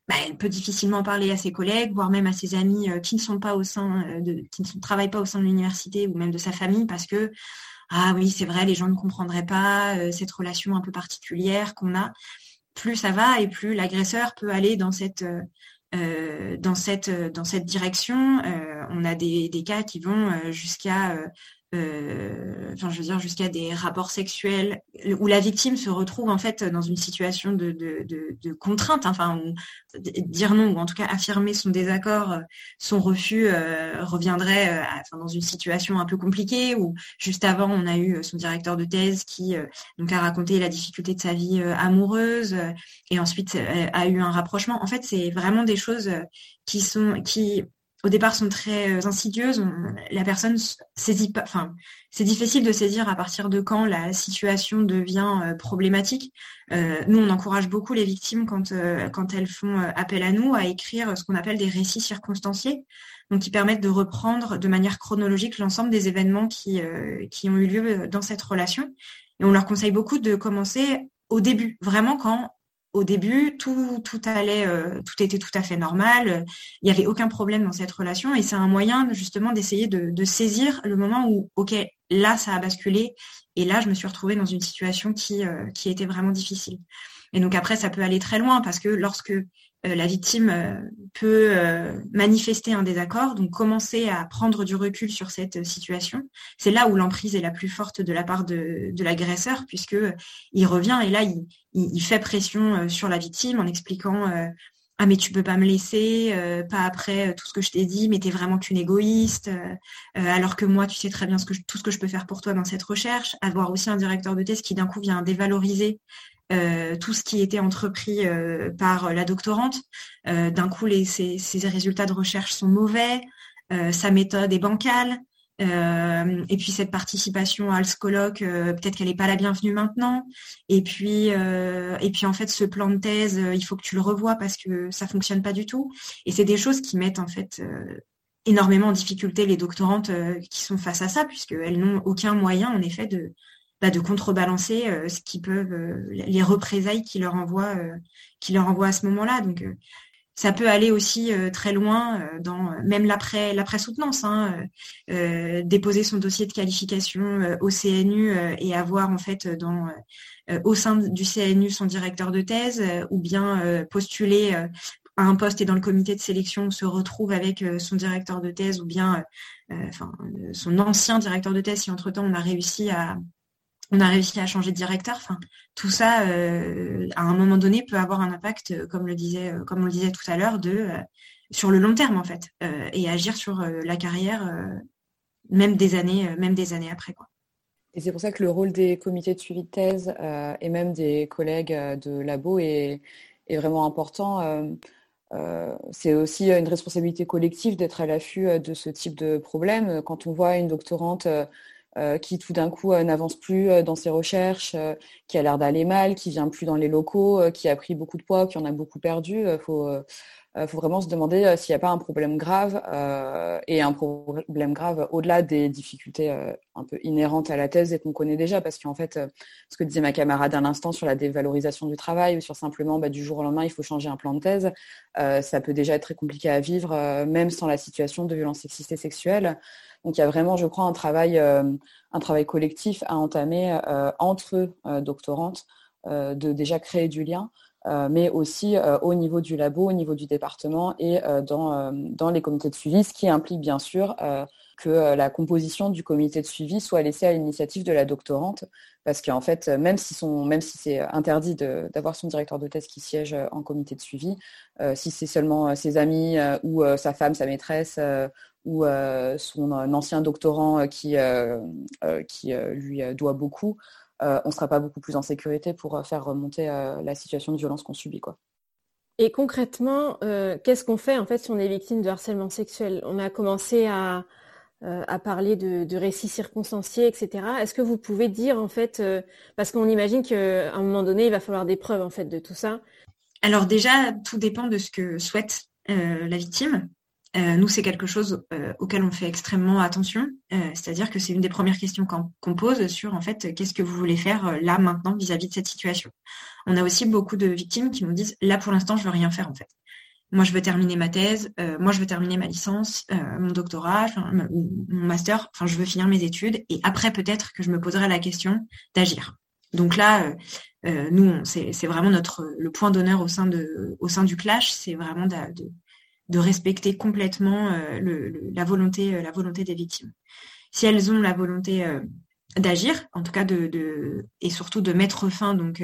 bah, elle peut difficilement parler à ses collègues, voire même à ses amis qui ne sont pas au sein qui ne travaillent pas au sein de l'université ou même de sa famille, parce que ah oui, c'est vrai, les gens ne comprendraient pas cette relation un peu particulière qu'on a plus ça va et plus l'agresseur peut aller dans cette euh, euh, cette direction. Euh, on a des, cas qui vont jusqu'à enfin je veux dire jusqu'à des rapports sexuels où la victime se retrouve en fait dans une situation de, contrainte, enfin dire non ou en tout cas affirmer son désaccord, son refus reviendrait dans une situation un peu compliquée où juste avant on a eu son directeur de thèse qui donc a raconté la difficulté de sa vie amoureuse et ensuite a eu un rapprochement. En fait c'est vraiment des choses qui sont qui au départ sont très euh, insidieuses. la personne saisit pas. Enfin, c'est difficile de saisir à partir de quand la situation devient euh, problématique. Euh, nous, on encourage beaucoup les victimes quand quand elles font appel à nous à écrire ce qu'on appelle des récits circonstanciés, donc qui permettent de reprendre de manière chronologique l'ensemble des événements qui qui ont eu lieu dans cette relation. Et on leur conseille beaucoup de commencer au début, vraiment quand au début, tout, tout allait, euh, tout était tout à fait normal. Il n'y avait aucun problème dans cette relation et c'est un moyen justement d'essayer de, saisir le moment où, ok, là ça a basculé et là je me suis retrouvée dans une situation qui, euh, qui était vraiment difficile. Et donc après, ça peut aller très loin parce que lorsque la victime euh, peut euh, manifester un désaccord, donc commencer à prendre du recul sur cette situation. C'est là où l'emprise est la plus forte de la part de, l'agresseur, puisque il revient et là il, fait pression sur la victime en expliquant ah mais tu peux pas me laisser, pas après tout ce que je t'ai dit, mais t'es vraiment qu'une égoïste, alors que moi tu sais très bien que tout ce que je peux faire pour toi dans cette recherche. Avoir aussi un directeur de thèse qui d'un coup vient dévaloriser euh, tout ce qui était entrepris euh, par la doctorante. Euh, d'un coup, ses, résultats de recherche sont mauvais, sa méthode est bancale. et puis cette participation à ce colloque, peut-être qu'elle n'est pas la bienvenue maintenant. Et puis, en fait, ce plan de thèse, il faut que tu le revoies parce que ça fonctionne pas du tout. Et c'est des choses qui mettent en fait énormément en difficulté les doctorantes qui sont face à ça, puisqu'elles n'ont aucun moyen, en effet, de, bah, de contrebalancer euh, ce qui peuvent euh, les représailles qui leur envoient euh, leur envoient à ce moment-là. Donc ça peut aller aussi très loin dans même l'après l'après soutenance hein, déposer son dossier de qualification au CNU et avoir en fait dans au sein du CNU son directeur de thèse ou bien postuler à un poste et dans le comité de sélection se retrouve avec son directeur de thèse ou bien son ancien directeur de thèse si entre temps on a réussi à on a réussi à changer de directeur. Tout ça, euh, à un moment donné, peut avoir un impact, euh, euh, comme on le disait tout à l'heure, sur le long terme en fait, et agir sur la carrière, même des années, même des années après. Et c'est pour ça que le rôle des comités de suivi de thèse et même des collègues de labo est vraiment important. c'est aussi une responsabilité collective d'être à l'affût de ce type de problème. Quand on voit une doctorante euh, qui tout d'un coup euh, n'avance plus euh, dans ses recherches, qui a l'air d'aller mal, qui vient plus dans les locaux, qui a pris beaucoup de poids, qui en a beaucoup perdu. Il faut, faut, vraiment se demander s'il n'y a pas un problème grave et un problème grave au-delà des difficultés un peu inhérentes à la thèse et qu'on connaît déjà, parce qu'en fait, ce que disait ma camarade à l'instant sur la dévalorisation du travail ou sur simplement bah, du jour au lendemain, il faut changer un plan de thèse, ça peut déjà être très compliqué à vivre, même sans la situation de violence sexiste et sexuelle. Donc il y a vraiment, je crois, un travail, euh, un travail collectif à entamer euh, entre euh, doctorantes de déjà créer du lien, mais aussi au niveau du labo, au niveau du département et dans, dans les comités de suivi, ce qui implique bien sûr que la composition du comité de suivi soit laissée à l'initiative de la doctorante, parce qu'en fait, même si, même si c'est interdit d'avoir son directeur de thèse qui siège en comité de suivi, si c'est seulement ses amis ou sa femme, sa maîtresse ou euh, son ancien doctorant euh, qui, euh, qui lui doit beaucoup, on ne sera pas beaucoup plus en sécurité pour faire remonter la situation de violence qu'on subit. Quoi. Et concrètement, qu'est-ce qu'on fait en fait si on est victime de harcèlement sexuel? On a commencé à, à parler de, récits circonstanciés, etc. Est-ce que vous pouvez dire en fait, parce qu'on imagine qu'à un moment donné, il va falloir des preuves en fait de tout ça. Alors déjà, tout dépend de ce que souhaite la victime. Euh, nous, c'est quelque chose euh, auquel on fait extrêmement attention. Euh, c'est-à-dire que c'est une des premières questions qu'on pose sur, en fait, qu'est-ce que vous voulez faire là, maintenant, vis-à-vis de cette situation. On a aussi beaucoup de victimes qui nous disent, là, pour l'instant, je veux rien faire, en fait. Moi, je veux terminer ma thèse, moi, je veux terminer ma licence, mon doctorat, mon master, enfin, je veux finir mes études, et après, peut-être que je me poserai la question d'agir. Donc là, nous, c'est vraiment notre le point d'honneur au sein du clash, c'est vraiment de, respecter complètement euh, la, volonté, euh, la volonté des victimes. si elles ont la volonté d'agir, en tout cas de, et surtout de mettre fin donc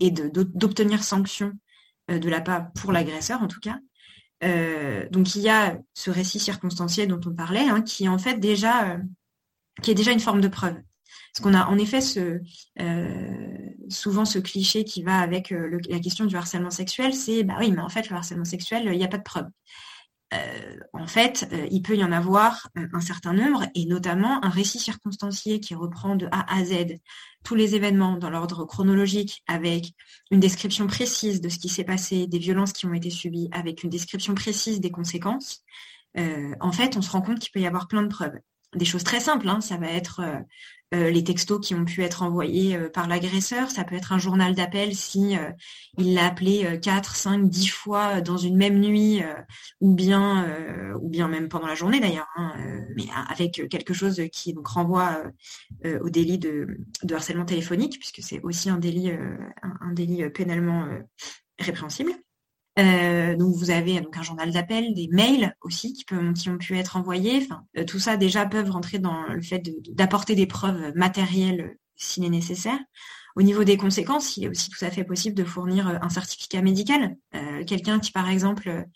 et d'obtenir sanction de la part pour l'agresseur en tout cas. donc il y a ce récit circonstanciel dont on parlait, hein, qui en fait déjà qui est déjà une forme de preuve. Parce qu'on a en effet euh, souvent ce cliché qui va avec euh, la question du harcèlement sexuel, c'est bah oui, mais en fait le harcèlement sexuel, il n'y a pas de preuve. Euh, en fait, il peut y en avoir un certain nombre, et notamment un récit circonstancié qui reprend de A à Z tous les événements dans l'ordre chronologique, avec une description précise de ce qui s'est passé, des violences qui ont été subies, avec une description précise des conséquences. en fait, on se rend compte qu'il peut y avoir plein de preuves des choses très simples. Hein. Ça va être euh, euh, les textos qui ont pu être envoyés euh, par l'agresseur. Ça peut être un journal d'appel si il l'a appelé 4, 5, 10 fois dans une même nuit, ou bien ou bien même pendant la journée d'ailleurs, hein, mais avec quelque chose qui donc renvoie au délit de, harcèlement téléphonique, puisque c'est aussi un délit, un délit pénalement répréhensible. Euh, donc vous avez donc un journal d'appel, des mails aussi qui, peuvent, qui ont pu être envoyés. Enfin, euh, tout ça déjà peuvent rentrer dans le fait d'apporter des preuves matérielles s'il est nécessaire. Au niveau des conséquences, il est aussi tout à fait possible de fournir euh, un certificat médical. Quelqu'un qui, par exemple,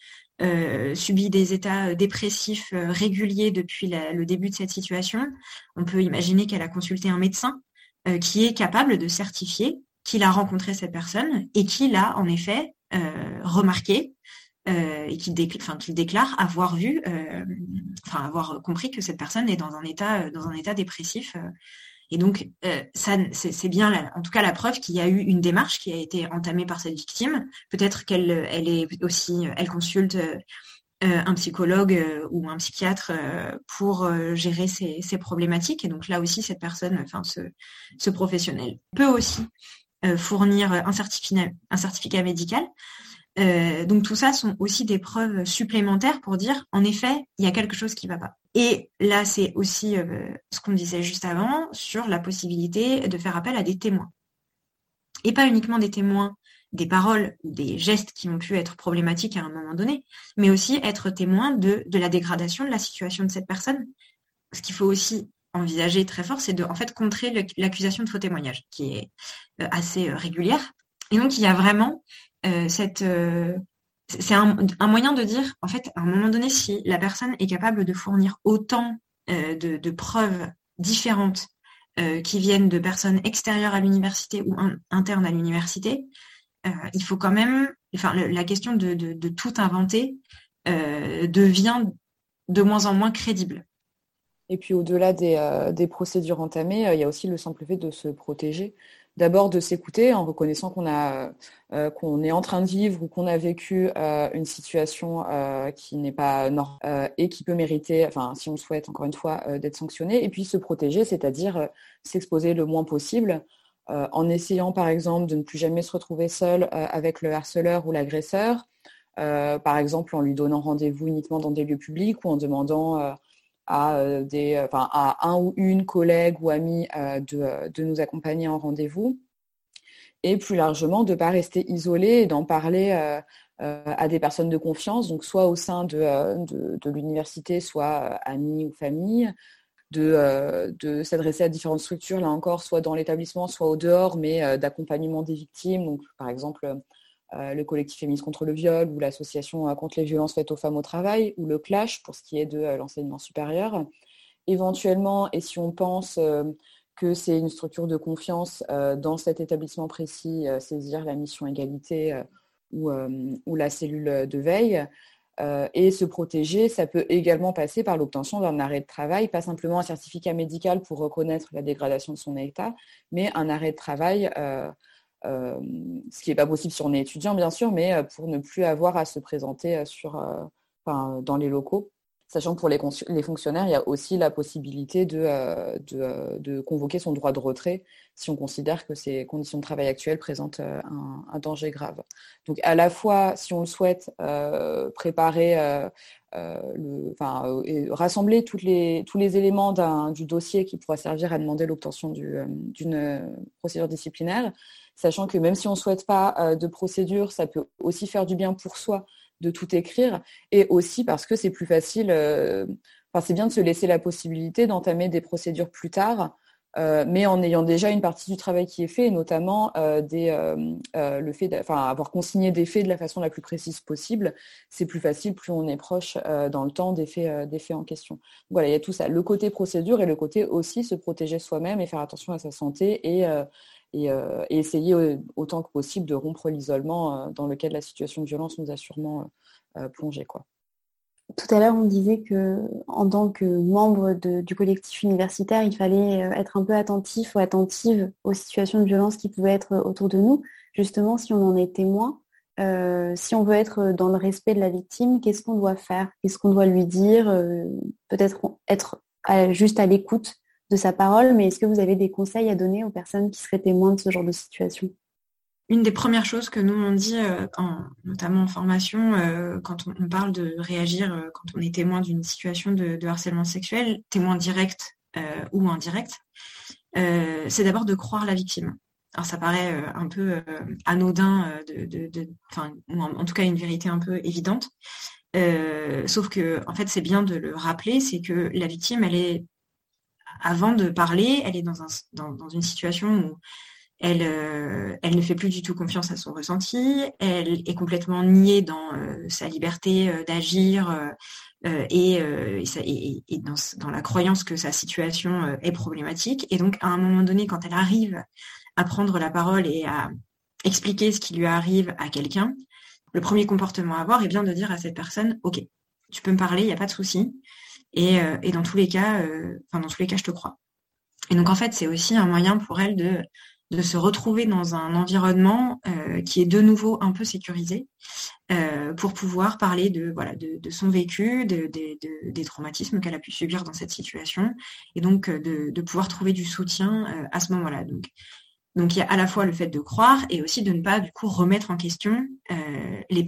subit des états dépressifs réguliers depuis le début de cette situation, on peut imaginer qu'elle a consulté un médecin qui est capable de certifier qu'il a rencontré cette personne et qu'il a en effet euh, remarqué euh, et qu'il déclare avoir vu, euh, avoir compris que cette personne est dans un état, dépressif. Et donc, c'est bien, en tout cas, la preuve qu'il y a eu une démarche qui a été entamée par cette victime. Peut-être qu'elle, elle est aussi, elle consulte un psychologue ou un psychiatre pour gérer ces, problématiques. Et donc là aussi, cette personne, enfin, ce, professionnel peut aussi fournir un certificat, médical. Euh, donc tout ça sont aussi des preuves supplémentaires pour dire, en effet, il y a quelque chose qui ne va pas. Et là, c'est aussi euh, ce qu'on disait juste avant sur la possibilité de faire appel à des témoins. Et pas uniquement des témoins des paroles ou des gestes qui ont pu être problématiques à un moment donné, mais aussi être témoin de la dégradation de la situation de cette personne. Ce qu'il faut aussi envisager très fort, c'est de en fait contrer l'accusation de faux témoignage, qui est euh, assez euh, régulière. Et donc il y a vraiment euh, cette c'est un, moyen de dire, en fait, à un moment donné, si la personne est capable de fournir autant de, preuves différentes qui viennent de personnes extérieures à l'université ou internes à l'université, il faut quand même, enfin, la question de tout inventer devient de moins en moins crédible. Et puis au-delà des, euh, procédures entamées, euh, il y a aussi le simple fait de se protéger. D'abord de s'écouter en reconnaissant qu'on euh, est en train de vivre ou qu'on a vécu une situation qui n'est pas normale et qui peut mériter, enfin si on souhaite encore une fois, d'être sanctionné. Et puis se protéger, c'est-à-dire s'exposer le moins possible en essayant par exemple de ne plus jamais se retrouver seul avec le harceleur ou l'agresseur. par exemple en lui donnant rendez-vous uniquement dans des lieux publics ou en demandant à, euh, euh, à un ou une collègue ou amie euh, de, nous accompagner en rendez-vous. Et plus largement, de ne pas rester isolé et d'en parler à des personnes de confiance, donc soit au sein de, l'université, soit amis ou famille, de, de s'adresser à différentes structures, là encore, soit dans l'établissement, soit au dehors, mais d'accompagnement des victimes. Donc, par exemple, le collectif féministe contre le viol ou l'association euh, contre les violences faites aux femmes au travail ou le clash pour ce qui est de euh, l'enseignement supérieur. Éventuellement, et si on pense que c'est une structure de confiance dans cet établissement précis, saisir la mission égalité ou, la cellule de veille. et se protéger, ça peut également passer par l'obtention d'un arrêt de travail, pas simplement un certificat médical pour reconnaître la dégradation de son état, mais un arrêt de travail euh, ce qui n'est pas possible si on est étudiant, bien sûr, mais euh, pour ne plus avoir à se présenter euh, sur, dans les locaux. Sachant que pour les, fonctionnaires, il y a aussi la possibilité de, de, convoquer son droit de retrait si on considère que ces conditions de travail actuelles présentent un, danger grave. Donc à la fois, si on le souhaite, préparer, enfin, rassembler les, tous les éléments du dossier qui pourra servir à demander l'obtention d'une procédure disciplinaire, sachant que même si on ne souhaite pas euh, de procédure, ça peut aussi faire du bien pour soi de tout écrire, et aussi parce que c'est plus facile, euh, enfin, c'est bien de se laisser la possibilité d'entamer des procédures plus tard euh, mais en ayant déjà une partie du travail qui est fait, notamment euh, euh, le fait d'avoir consigné des faits de la façon la plus précise possible, c'est plus facile plus on est proche dans le temps des faits, en question. Voilà, il y a tout ça, le côté procédure et le côté aussi se protéger soi-même et faire attention à sa santé et, et, essayer autant que possible de rompre l'isolement dans lequel la situation de violence nous a sûrement plongé. Tout à l'heure, on disait que en tant que membre du collectif universitaire, il fallait euh, être un peu attentif ou attentive aux situations de violence qui pouvaient être autour de nous. Justement, si on en est témoin, euh, si on veut être dans le respect de la victime, qu'est-ce qu'on doit faire? Qu'est-ce qu'on doit lui dire? Euh, Peut-être être juste à l'écoute de sa parole, mais est-ce que vous avez des conseils à donner aux personnes qui seraient témoins de ce genre de situation? Une des premières choses que nous on dit, euh, notamment en formation, euh, quand on, parle de réagir euh, quand on est témoin d'une situation de, harcèlement sexuel, témoin direct ou indirect, c'est d'abord de croire la victime. Alors ça paraît un peu anodin, de, ou en, tout cas une vérité un peu évidente. sauf que en fait c'est bien de le rappeler, c'est que la victime, elle est avant de parler, elle est dans, un, dans une situation où elle, euh, elle ne fait plus du tout confiance à son ressenti, elle est complètement niée dans euh, sa liberté euh, d'agir et, dans, dans, la croyance que sa situation est problématique. Et donc, à un moment donné, quand elle arrive à prendre la parole et à expliquer ce qui lui arrive à quelqu'un, le premier comportement à avoir est bien de dire à cette personne, OK, tu peux me parler, il n'y a pas de souci. Et, et, dans tous les cas, enfin dans tous les cas, je te crois. Et donc en fait, c'est aussi un moyen pour elle de de se retrouver dans un environnement euh, qui est de nouveau un peu sécurisé euh, pour pouvoir parler de voilà de, son vécu, de, des traumatismes qu'elle a pu subir dans cette situation et donc euh, de, pouvoir trouver du soutien à ce moment-là. Donc il y a à la fois le fait de croire et aussi de ne pas du coup remettre en question euh, les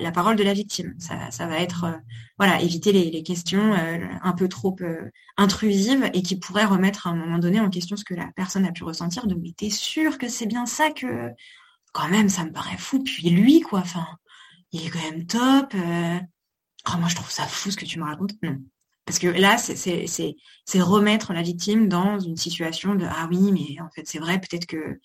la, parole de la victime. Ça, va être euh, voilà éviter les, questions euh, un peu trop intrusives et qui pourraient remettre à un moment donné en question ce que la personne a pu ressentir. De mais t'es sûr que c'est bien ça que quand même ça me paraît fou. Puis lui quoi, enfin il est quand même top. Oh, moi je trouve ça fou ce que tu me racontes. Non, parce que là, c'est remettre la victime dans une situation de ah oui, mais en fait c'est vrai, peut-être que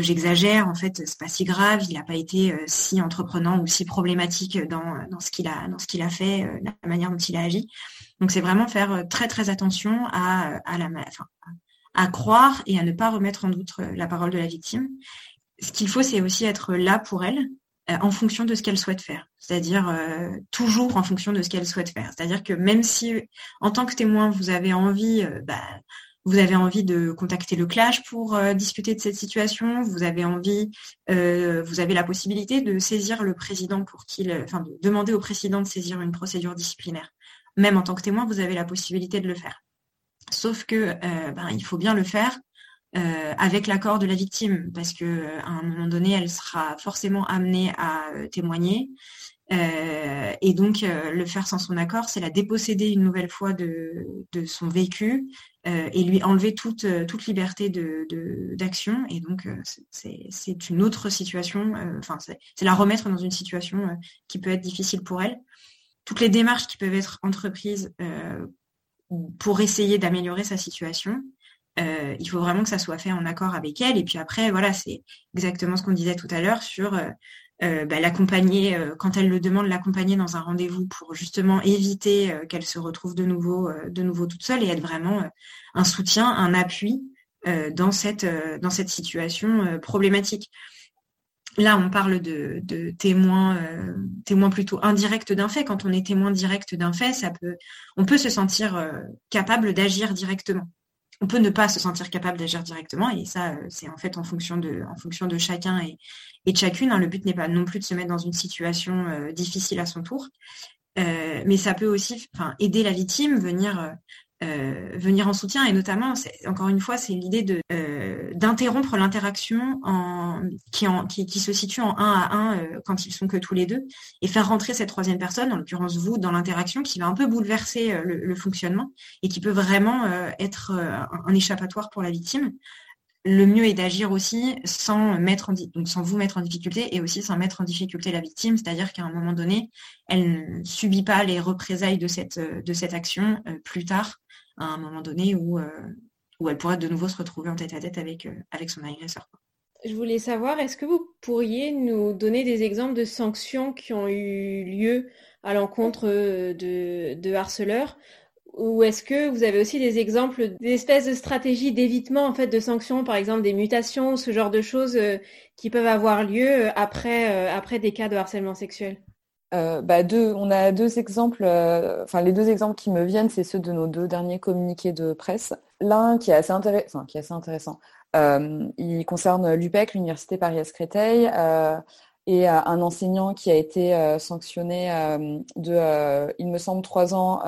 j'exagère, en fait c'est pas si grave, il n'a pas été euh, si entreprenant ou si problématique dans, ce qu'il a fait, euh, la manière dont il a agi. Donc c'est vraiment faire euh, très très attention à, croire et à ne pas remettre en doute la parole de la victime. Ce qu'il faut, c'est aussi être là pour elle, en fonction de ce qu'elle souhaite faire, c'est-à-dire euh, toujours en fonction de ce qu'elle souhaite faire. C'est-à-dire que même si en tant que témoin vous avez envie, euh, bah, vous avez envie de contacter le clash pour discuter de cette situation, vous avez envie, vous avez la possibilité de saisir le président pour qu'il, enfin de demander au président de saisir une procédure disciplinaire. Même en tant que témoin, vous avez la possibilité de le faire. Sauf que ben, il faut bien le faire euh, avec l'accord de la victime, parce que euh, à un moment donné, elle sera forcément amenée à euh, témoigner. et donc, le faire sans son accord, c'est la déposséder une nouvelle fois de, son vécu et lui enlever toute, liberté d'action. De, et donc, c'est une autre situation, enfin, c'est la remettre dans une situation qui peut être difficile pour elle. Toutes les démarches qui peuvent être entreprises pour essayer d'améliorer sa situation, euh, il faut vraiment que ça soit fait en accord avec elle. Et puis après, voilà, c'est exactement ce qu'on disait tout à l'heure sur euh, euh, bah, l'accompagner, quand elle le demande, l'accompagner dans un rendez-vous pour justement éviter qu'elle se retrouve de nouveau, de nouveau toute seule et être vraiment un soutien, un appui dans, cette, situation problématique. Là, on parle de, témoins plutôt indirects d'un fait. Quand on est témoin direct d'un fait, ça peut, on peut se sentir capable d'agir directement on peut ne pas se sentir capable d'agir directement et ça euh, c'est en fait en fonction de chacun et, de chacune hein. le but n'est pas non plus de se mettre dans une situation euh, difficile à son tour euh, mais ça peut aussi aider la victime venir euh, venir en soutien et notamment, encore une fois, c'est l'idée de euh, d'interrompre l'interaction qui, se situe en un à un euh, quand ils sont que tous les deux et faire rentrer cette troisième personne, en l'occurrence vous, dans l'interaction qui va un peu bouleverser le, fonctionnement et qui peut vraiment être un, échappatoire pour la victime. le mieux est d'agir aussi sans mettre donc sans vous mettre en difficulté et aussi sans mettre en difficulté la victime, c'est-à-dire qu'à un moment donné, elle ne subit pas les représailles de cette, de cette action plus tard, à un moment donné où, où elle pourrait de nouveau se retrouver en tête à tête avec, avec son agresseur. Je voulais savoir, est-ce que vous pourriez nous donner des exemples de sanctions qui ont eu lieu à l'encontre de, de harceleurs? Ou est-ce que vous avez aussi des exemples d'espèces de stratégies d'évitement en fait de sanctions, par exemple des mutations, ce genre de choses euh, qui peuvent avoir lieu euh, après, euh, après des cas de harcèlement sexuel? Bah deux, on a deux exemples, enfin les deux exemples qui me viennent, c'est ceux de nos deux derniers communiqués de presse. L'un qui est assez intéressant, intéressant. il concerne l'UPEC, l'Université Paris-Créteil et un enseignant qui a été euh, sanctionné euh, de, euh, il me semble, trois ans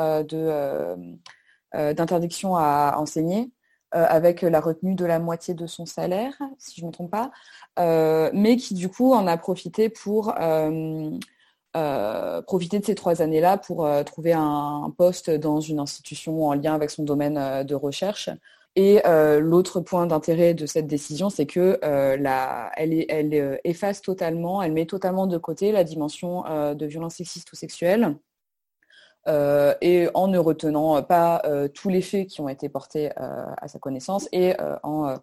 d'interdiction à enseigner, avec la retenue de la moitié de son salaire, si je ne me trompe pas, mais qui du coup en a profité pour profiter de ces trois années-là pour trouver un, poste dans une institution en lien avec son domaine de recherche et euh, l'autre point d'intérêt de cette décision, c'est que euh, elle, elle euh, efface totalement, elle met totalement de côté la dimension de violence sexiste ou sexuelle. et en ne retenant pas tous les faits qui ont été portés à sa connaissance et en,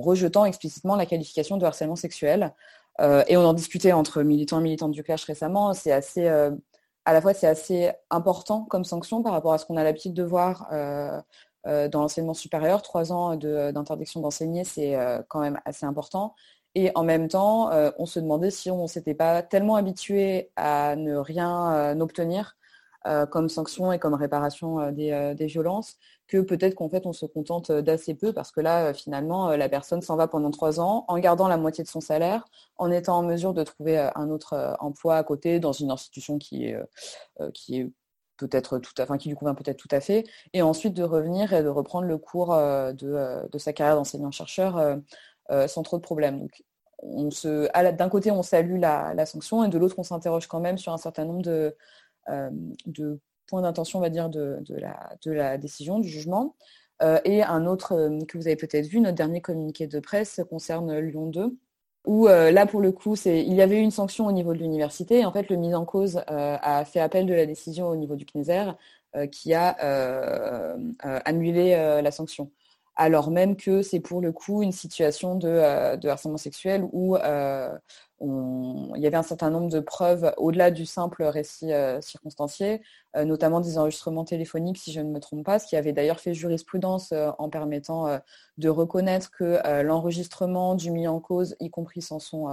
rejetant explicitement la qualification de harcèlement sexuel. Et on en discutait entre militants et militantes du clash récemment. C'est assez, à la fois, c'est assez important comme sanction par rapport à ce qu'on a l'habitude de voir euh, dans l'enseignement supérieur. Trois ans d'interdiction d'enseigner, c'est euh, quand même assez important. Et en même temps, euh, on se demandait si on ne s'était pas tellement habitué à ne rien obtenir comme sanction et comme réparation des, violences, que peut-être qu'en fait on se contente d'assez peu parce que là finalement la personne s'en va pendant trois ans en gardant la moitié de son salaire, en étant en mesure de trouver un autre emploi à côté dans une institution qui lui convient peut-être tout à fait, et ensuite de revenir et de reprendre le cours euh, euh, de, sa carrière d'enseignant-chercheur euh, sans trop de problèmes. Donc, d'un côté, on salue la, sanction, et de l'autre, on s'interroge quand même sur un certain nombre de points d'intention, on va dire, de, la, décision, du jugement. et un autre que vous avez peut-être vu, notre dernier communiqué de presse concerne Lyon 2, où euh, là pour le coup il y avait eu une sanction au niveau de l'université en fait le mis en cause euh, a fait appel de la décision au niveau du CNESER euh, qui a annulé la sanction alors même que c'est pour le coup une situation de, harcèlement sexuel où il y avait un certain nombre de preuves au-delà du simple récit circonstancié, notamment des enregistrements téléphoniques, si je ne me trompe pas, ce qui avait d'ailleurs fait jurisprudence en permettant de reconnaître que l'enregistrement du mis en cause, y compris sans son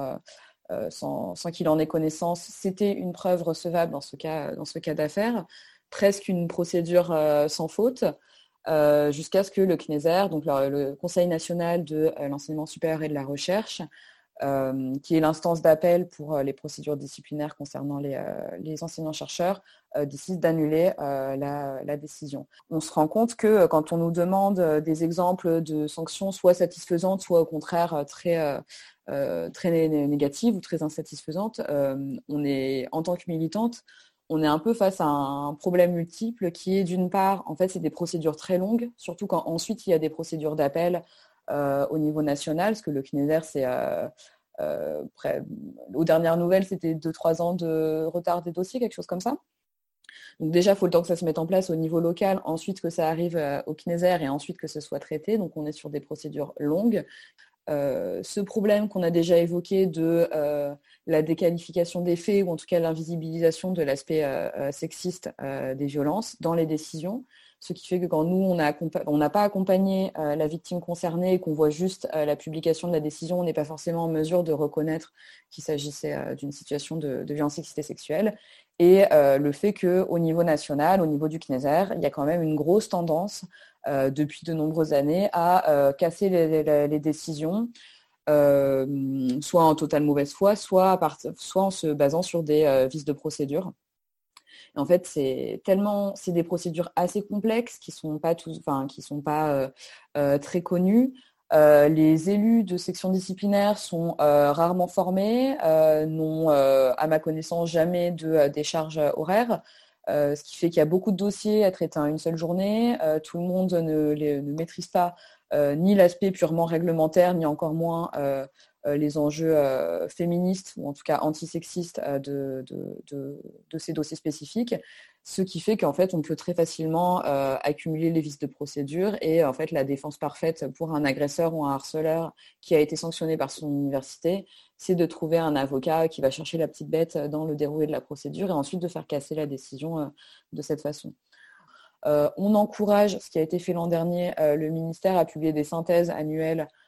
sans, qu'il en ait connaissance, c'était une preuve recevable dans ce cas, dans ce cas d'affaires, presque une procédure sans faute. Euh, jusqu'à ce que le CNESER, donc le, Conseil national de euh, l'enseignement supérieur et de la recherche, euh, qui est l'instance d'appel pour les procédures disciplinaires concernant les, enseignants-chercheurs, décide d'annuler la, décision. On se rend compte que quand on nous demande des exemples de sanctions soit satisfaisantes, soit au contraire très, très négatives ou très insatisfaisantes, on est, en tant que militante, on est un peu face à un problème multiple qui est d'une part, en fait, c'est des procédures très longues, surtout quand ensuite il y a des procédures d'appel euh, au niveau national, parce que le CNESER, c'est euh, euh, aux dernières nouvelles, c'était 2-3 ans de retard des dossiers, quelque chose comme ça. Donc déjà, il faut le temps que ça se mette en place au niveau local, ensuite que ça arrive au CNESER et ensuite que ce soit traité. Donc on est sur des procédures longues. Ce problème qu'on a déjà évoqué de la déqualification des faits ou en tout cas l'invisibilisation de l'aspect euh, euh, sexiste euh, des violences dans les décisions. Ce qui fait que quand nous, on n'a pas accompagné la victime concernée et qu'on voit juste la publication de la décision, on n'est pas forcément en mesure de reconnaître qu'il s'agissait d'une situation de, violence sexiste sexuelle. Et le fait qu'au niveau national, au niveau du CNESER, il y a quand même une grosse tendance depuis de nombreuses années à casser les décisions, euh, soit en totale mauvaise foi, soit, en se basant sur des euh, vices de procédure. en fait, c'est tellement, c'est des procédures assez complexes qui sont pas tous, enfin, qui sont pas euh, très connues. les élus de section disciplinaire sont rarement formés, n'ont, à ma connaissance, jamais de décharge horaire. Ce qui fait qu'il y a beaucoup de dossiers à traiter en une seule journée. tout le monde ne, ne maîtrise pas ni l'aspect purement réglementaire, ni encore moins les enjeux féministes ou en tout cas antisexistes de, de, ces dossiers spécifiques, ce qui fait qu'en fait on peut très facilement accumuler les vices de procédure et en fait la défense parfaite pour un agresseur ou un harceleur qui a été sanctionné par son université, c'est de trouver un avocat qui va chercher la petite bête dans le déroulé de la procédure et ensuite de faire casser la décision de cette façon. Euh, on encourage, ce qui a été fait l'an dernier, euh, le ministère à publier des synthèses annuelles euh,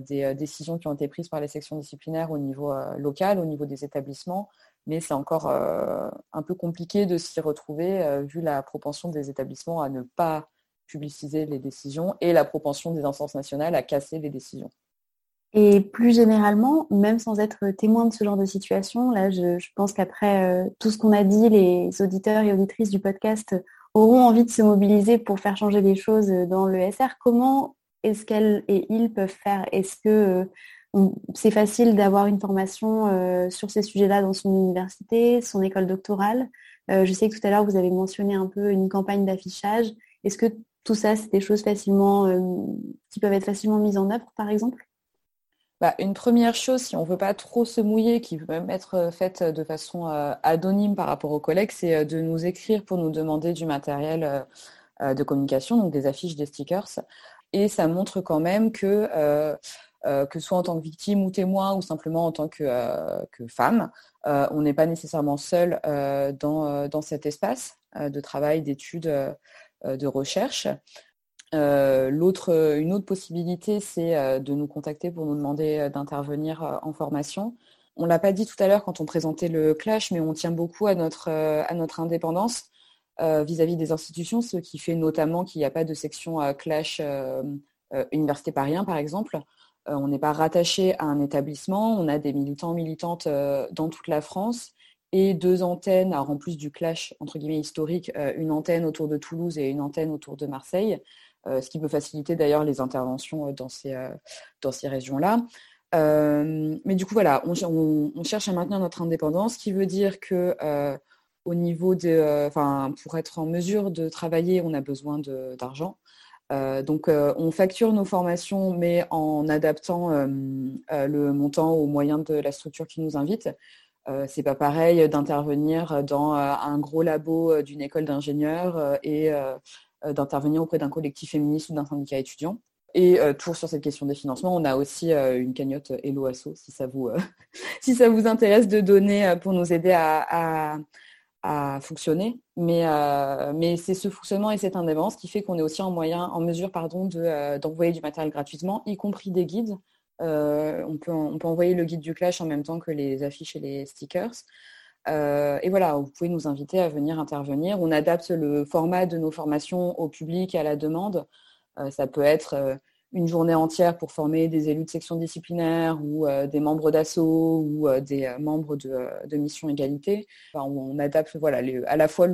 des décisions qui ont été prises par les sections disciplinaires au niveau local, au niveau des établissements, mais c'est encore un peu compliqué de s'y retrouver vu la propension des établissements à ne pas publiciser les décisions et la propension des instances nationales à casser les décisions. Et plus généralement, même sans être témoin de ce genre de situation, là, je, pense qu'après tout ce qu'on a dit, les auditeurs et auditrices du podcast auront envie de se mobiliser pour faire changer les choses dans le SR, comment est-ce qu'elles et ils peuvent faire? Est-ce que euh, c'est facile d'avoir une formation euh, sur ces sujets-là dans son université, son école doctorale? Euh, Je sais que tout à l'heure, vous avez mentionné un peu une campagne d'affichage. Est-ce que tout ça, c'est des choses facilement qui peuvent être facilement mises en œuvre, par exemple? Bah, une première chose, si on ne veut pas trop se mouiller, qui peut même être faite de façon anonyme par rapport aux collègues, c'est de nous écrire pour nous demander du matériel de communication, donc des affiches, des stickers. Et ça montre quand même que, que soit en tant que victime ou témoin, ou simplement en tant que, femme, on n'est pas nécessairement seul dans, dans, cet espace de travail, d'études, de recherche. Euh, l'autre, euh, une autre possibilité, c'est euh, de nous contacter pour nous demander d'intervenir en formation. On ne l'a pas dit tout à l'heure quand on présentait le clash, mais on tient beaucoup à notre, à notre indépendance vis-à-vis des institutions, ce qui fait notamment qu'il n'y a pas de section clash Université Paris par exemple. on n'est pas rattaché à un établissement, on a des militants, militantes dans toute la France et deux antennes, alors en plus du clash entre guillemets historique, une antenne autour de Toulouse et une antenne autour de Marseille. Euh, ce qui peut faciliter d'ailleurs les interventions euh, dans ces, euh, dans ces régions-là. mais du coup, voilà, on, cherche à maintenir notre indépendance, ce qui veut dire que au niveau de, enfin, pour être en mesure de travailler, on a besoin d'argent. donc, on facture nos formations, mais en adaptant le montant aux moyens de la structure qui nous invite. c'est pas pareil d'intervenir dans un gros labo d'une école d'ingénieurs et euh, d'intervenir auprès d'un collectif féministe ou d'un syndicat étudiant. Et euh, toujours sur cette question des financements, on a aussi euh, une cagnotte Hello Asso, si ça vous, si ça vous intéresse de donner pour nous aider à, fonctionner. Mais, mais c'est ce fonctionnement et cette indépendance qui fait qu'on est aussi en, moyen, en mesure pardon, d'envoyer du matériel gratuitement, y compris des guides. on, peut, on peut envoyer le guide du clash en même temps que les affiches et les stickers. Euh, et voilà, vous pouvez nous inviter à venir intervenir. On adapte le format de nos formations au public et à la demande. Euh, ça peut être euh, une journée entière pour former des élus de section disciplinaire ou des membres d'assaut ou des membres de, mission égalité. on adapte voilà, à la fois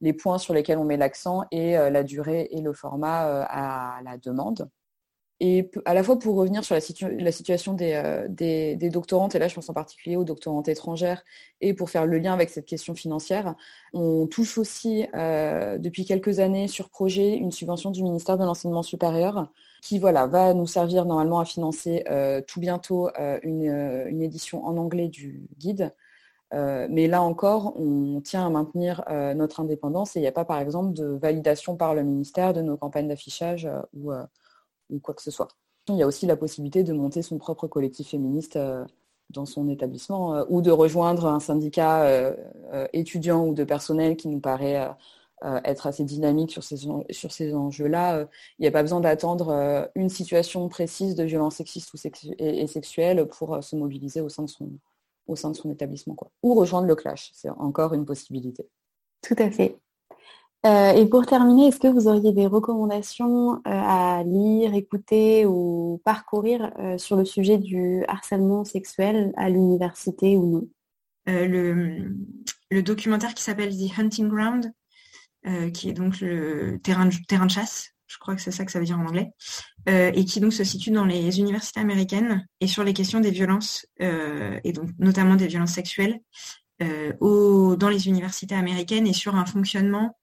les points sur lesquels on met l'accent et la durée et le format à la demande. Et à la fois pour revenir sur la, situation euh, des, doctorantes, et là je pense en particulier aux doctorantes étrangères, et pour faire le lien avec cette question financière, on touche aussi euh, depuis quelques années sur projet une subvention du ministère de l'Enseignement supérieur qui voilà, va nous servir normalement à financer euh, tout bientôt une, édition en anglais du guide. mais là encore, on tient à maintenir notre indépendance et il n'y a pas par exemple de validation par le ministère de nos campagnes d'affichage ou quoi que ce soit. Il y a aussi la possibilité de monter son propre collectif féministe euh, dans son établissement euh, ou de rejoindre un syndicat euh, étudiant ou de personnel qui nous paraît être assez dynamique sur ces, sur ces enjeux-là. Il n'y a pas besoin d'attendre une situation précise de violence sexiste ou et, sexuelle pour se mobiliser au sein de son, au sein de son établissement. Quoi. Ou rejoindre le clash, c'est encore une possibilité. Tout à fait. Euh, et pour terminer, est-ce que vous auriez des recommandations euh, à lire, écouter ou parcourir euh, sur le sujet du harcèlement sexuel à l'université ou non? Le, le, documentaire qui s'appelle The Hunting Ground, qui est donc le terrain de, chasse, je crois que c'est ça que ça veut dire en anglais, et qui donc se situe dans les universités américaines et sur les questions des violences, et donc notamment des violences sexuelles, dans les universités américaines et sur un fonctionnement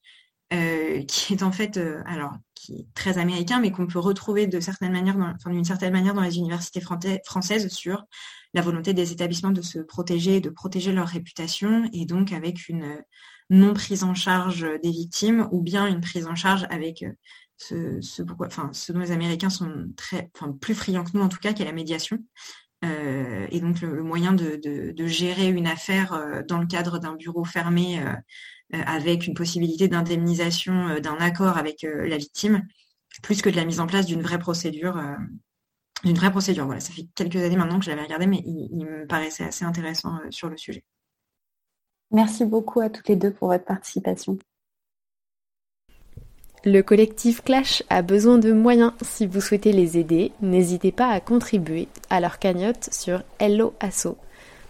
euh, qui est en fait, euh, alors, qui est très américain, mais qu'on peut retrouver de manières, d'une certaine manière dans les universités françaises sur la volonté des établissements de se protéger, de protéger leur réputation, et donc avec une non prise en charge des victimes, ou bien une prise en charge avec ce, ce, enfin, ce dont les Américains sont très, enfin, plus friands que nous en tout cas, qui est la médiation. Euh, et donc le, moyen de, gérer une affaire euh, dans le cadre d'un bureau fermé euh, euh avec une possibilité d'indemnisation euh, d'un accord avec la victime, plus que de la mise en place d'une vraie procédure. d'une vraie procédure. Voilà, ça fait quelques années maintenant que je l'avais regardé, mais il, il, me paraissait assez intéressant sur le sujet. Merci beaucoup à toutes les deux pour votre participation. Le collectif Clash a besoin de moyens. Si vous souhaitez les aider, n'hésitez pas à contribuer à leur cagnotte sur Hello Asso,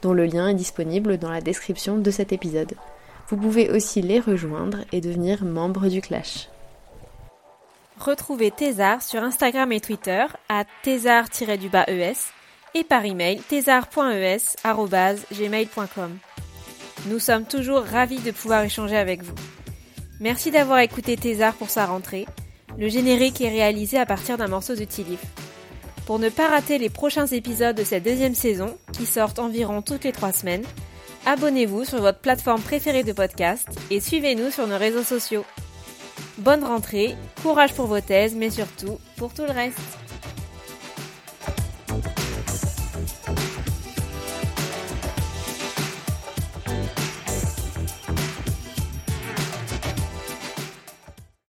dont le lien est disponible dans la description de cet épisode. Vous pouvez aussi les rejoindre et devenir membre du Clash. Retrouvez Thésar sur Instagram et Twitter à thésar-es et par email thésar.es.gmail.com. Nous sommes toujours ravis de pouvoir échanger avec vous. Merci d'avoir écouté Thésar pour sa rentrée. Le générique est réalisé à partir d'un morceau de Tilif. Pour ne pas rater les prochains épisodes de cette deuxième saison, qui sortent environ toutes les trois semaines, abonnez-vous sur votre plateforme préférée de podcast et suivez-nous sur nos réseaux sociaux. Bonne rentrée, courage pour vos thèses, mais surtout pour tout le reste.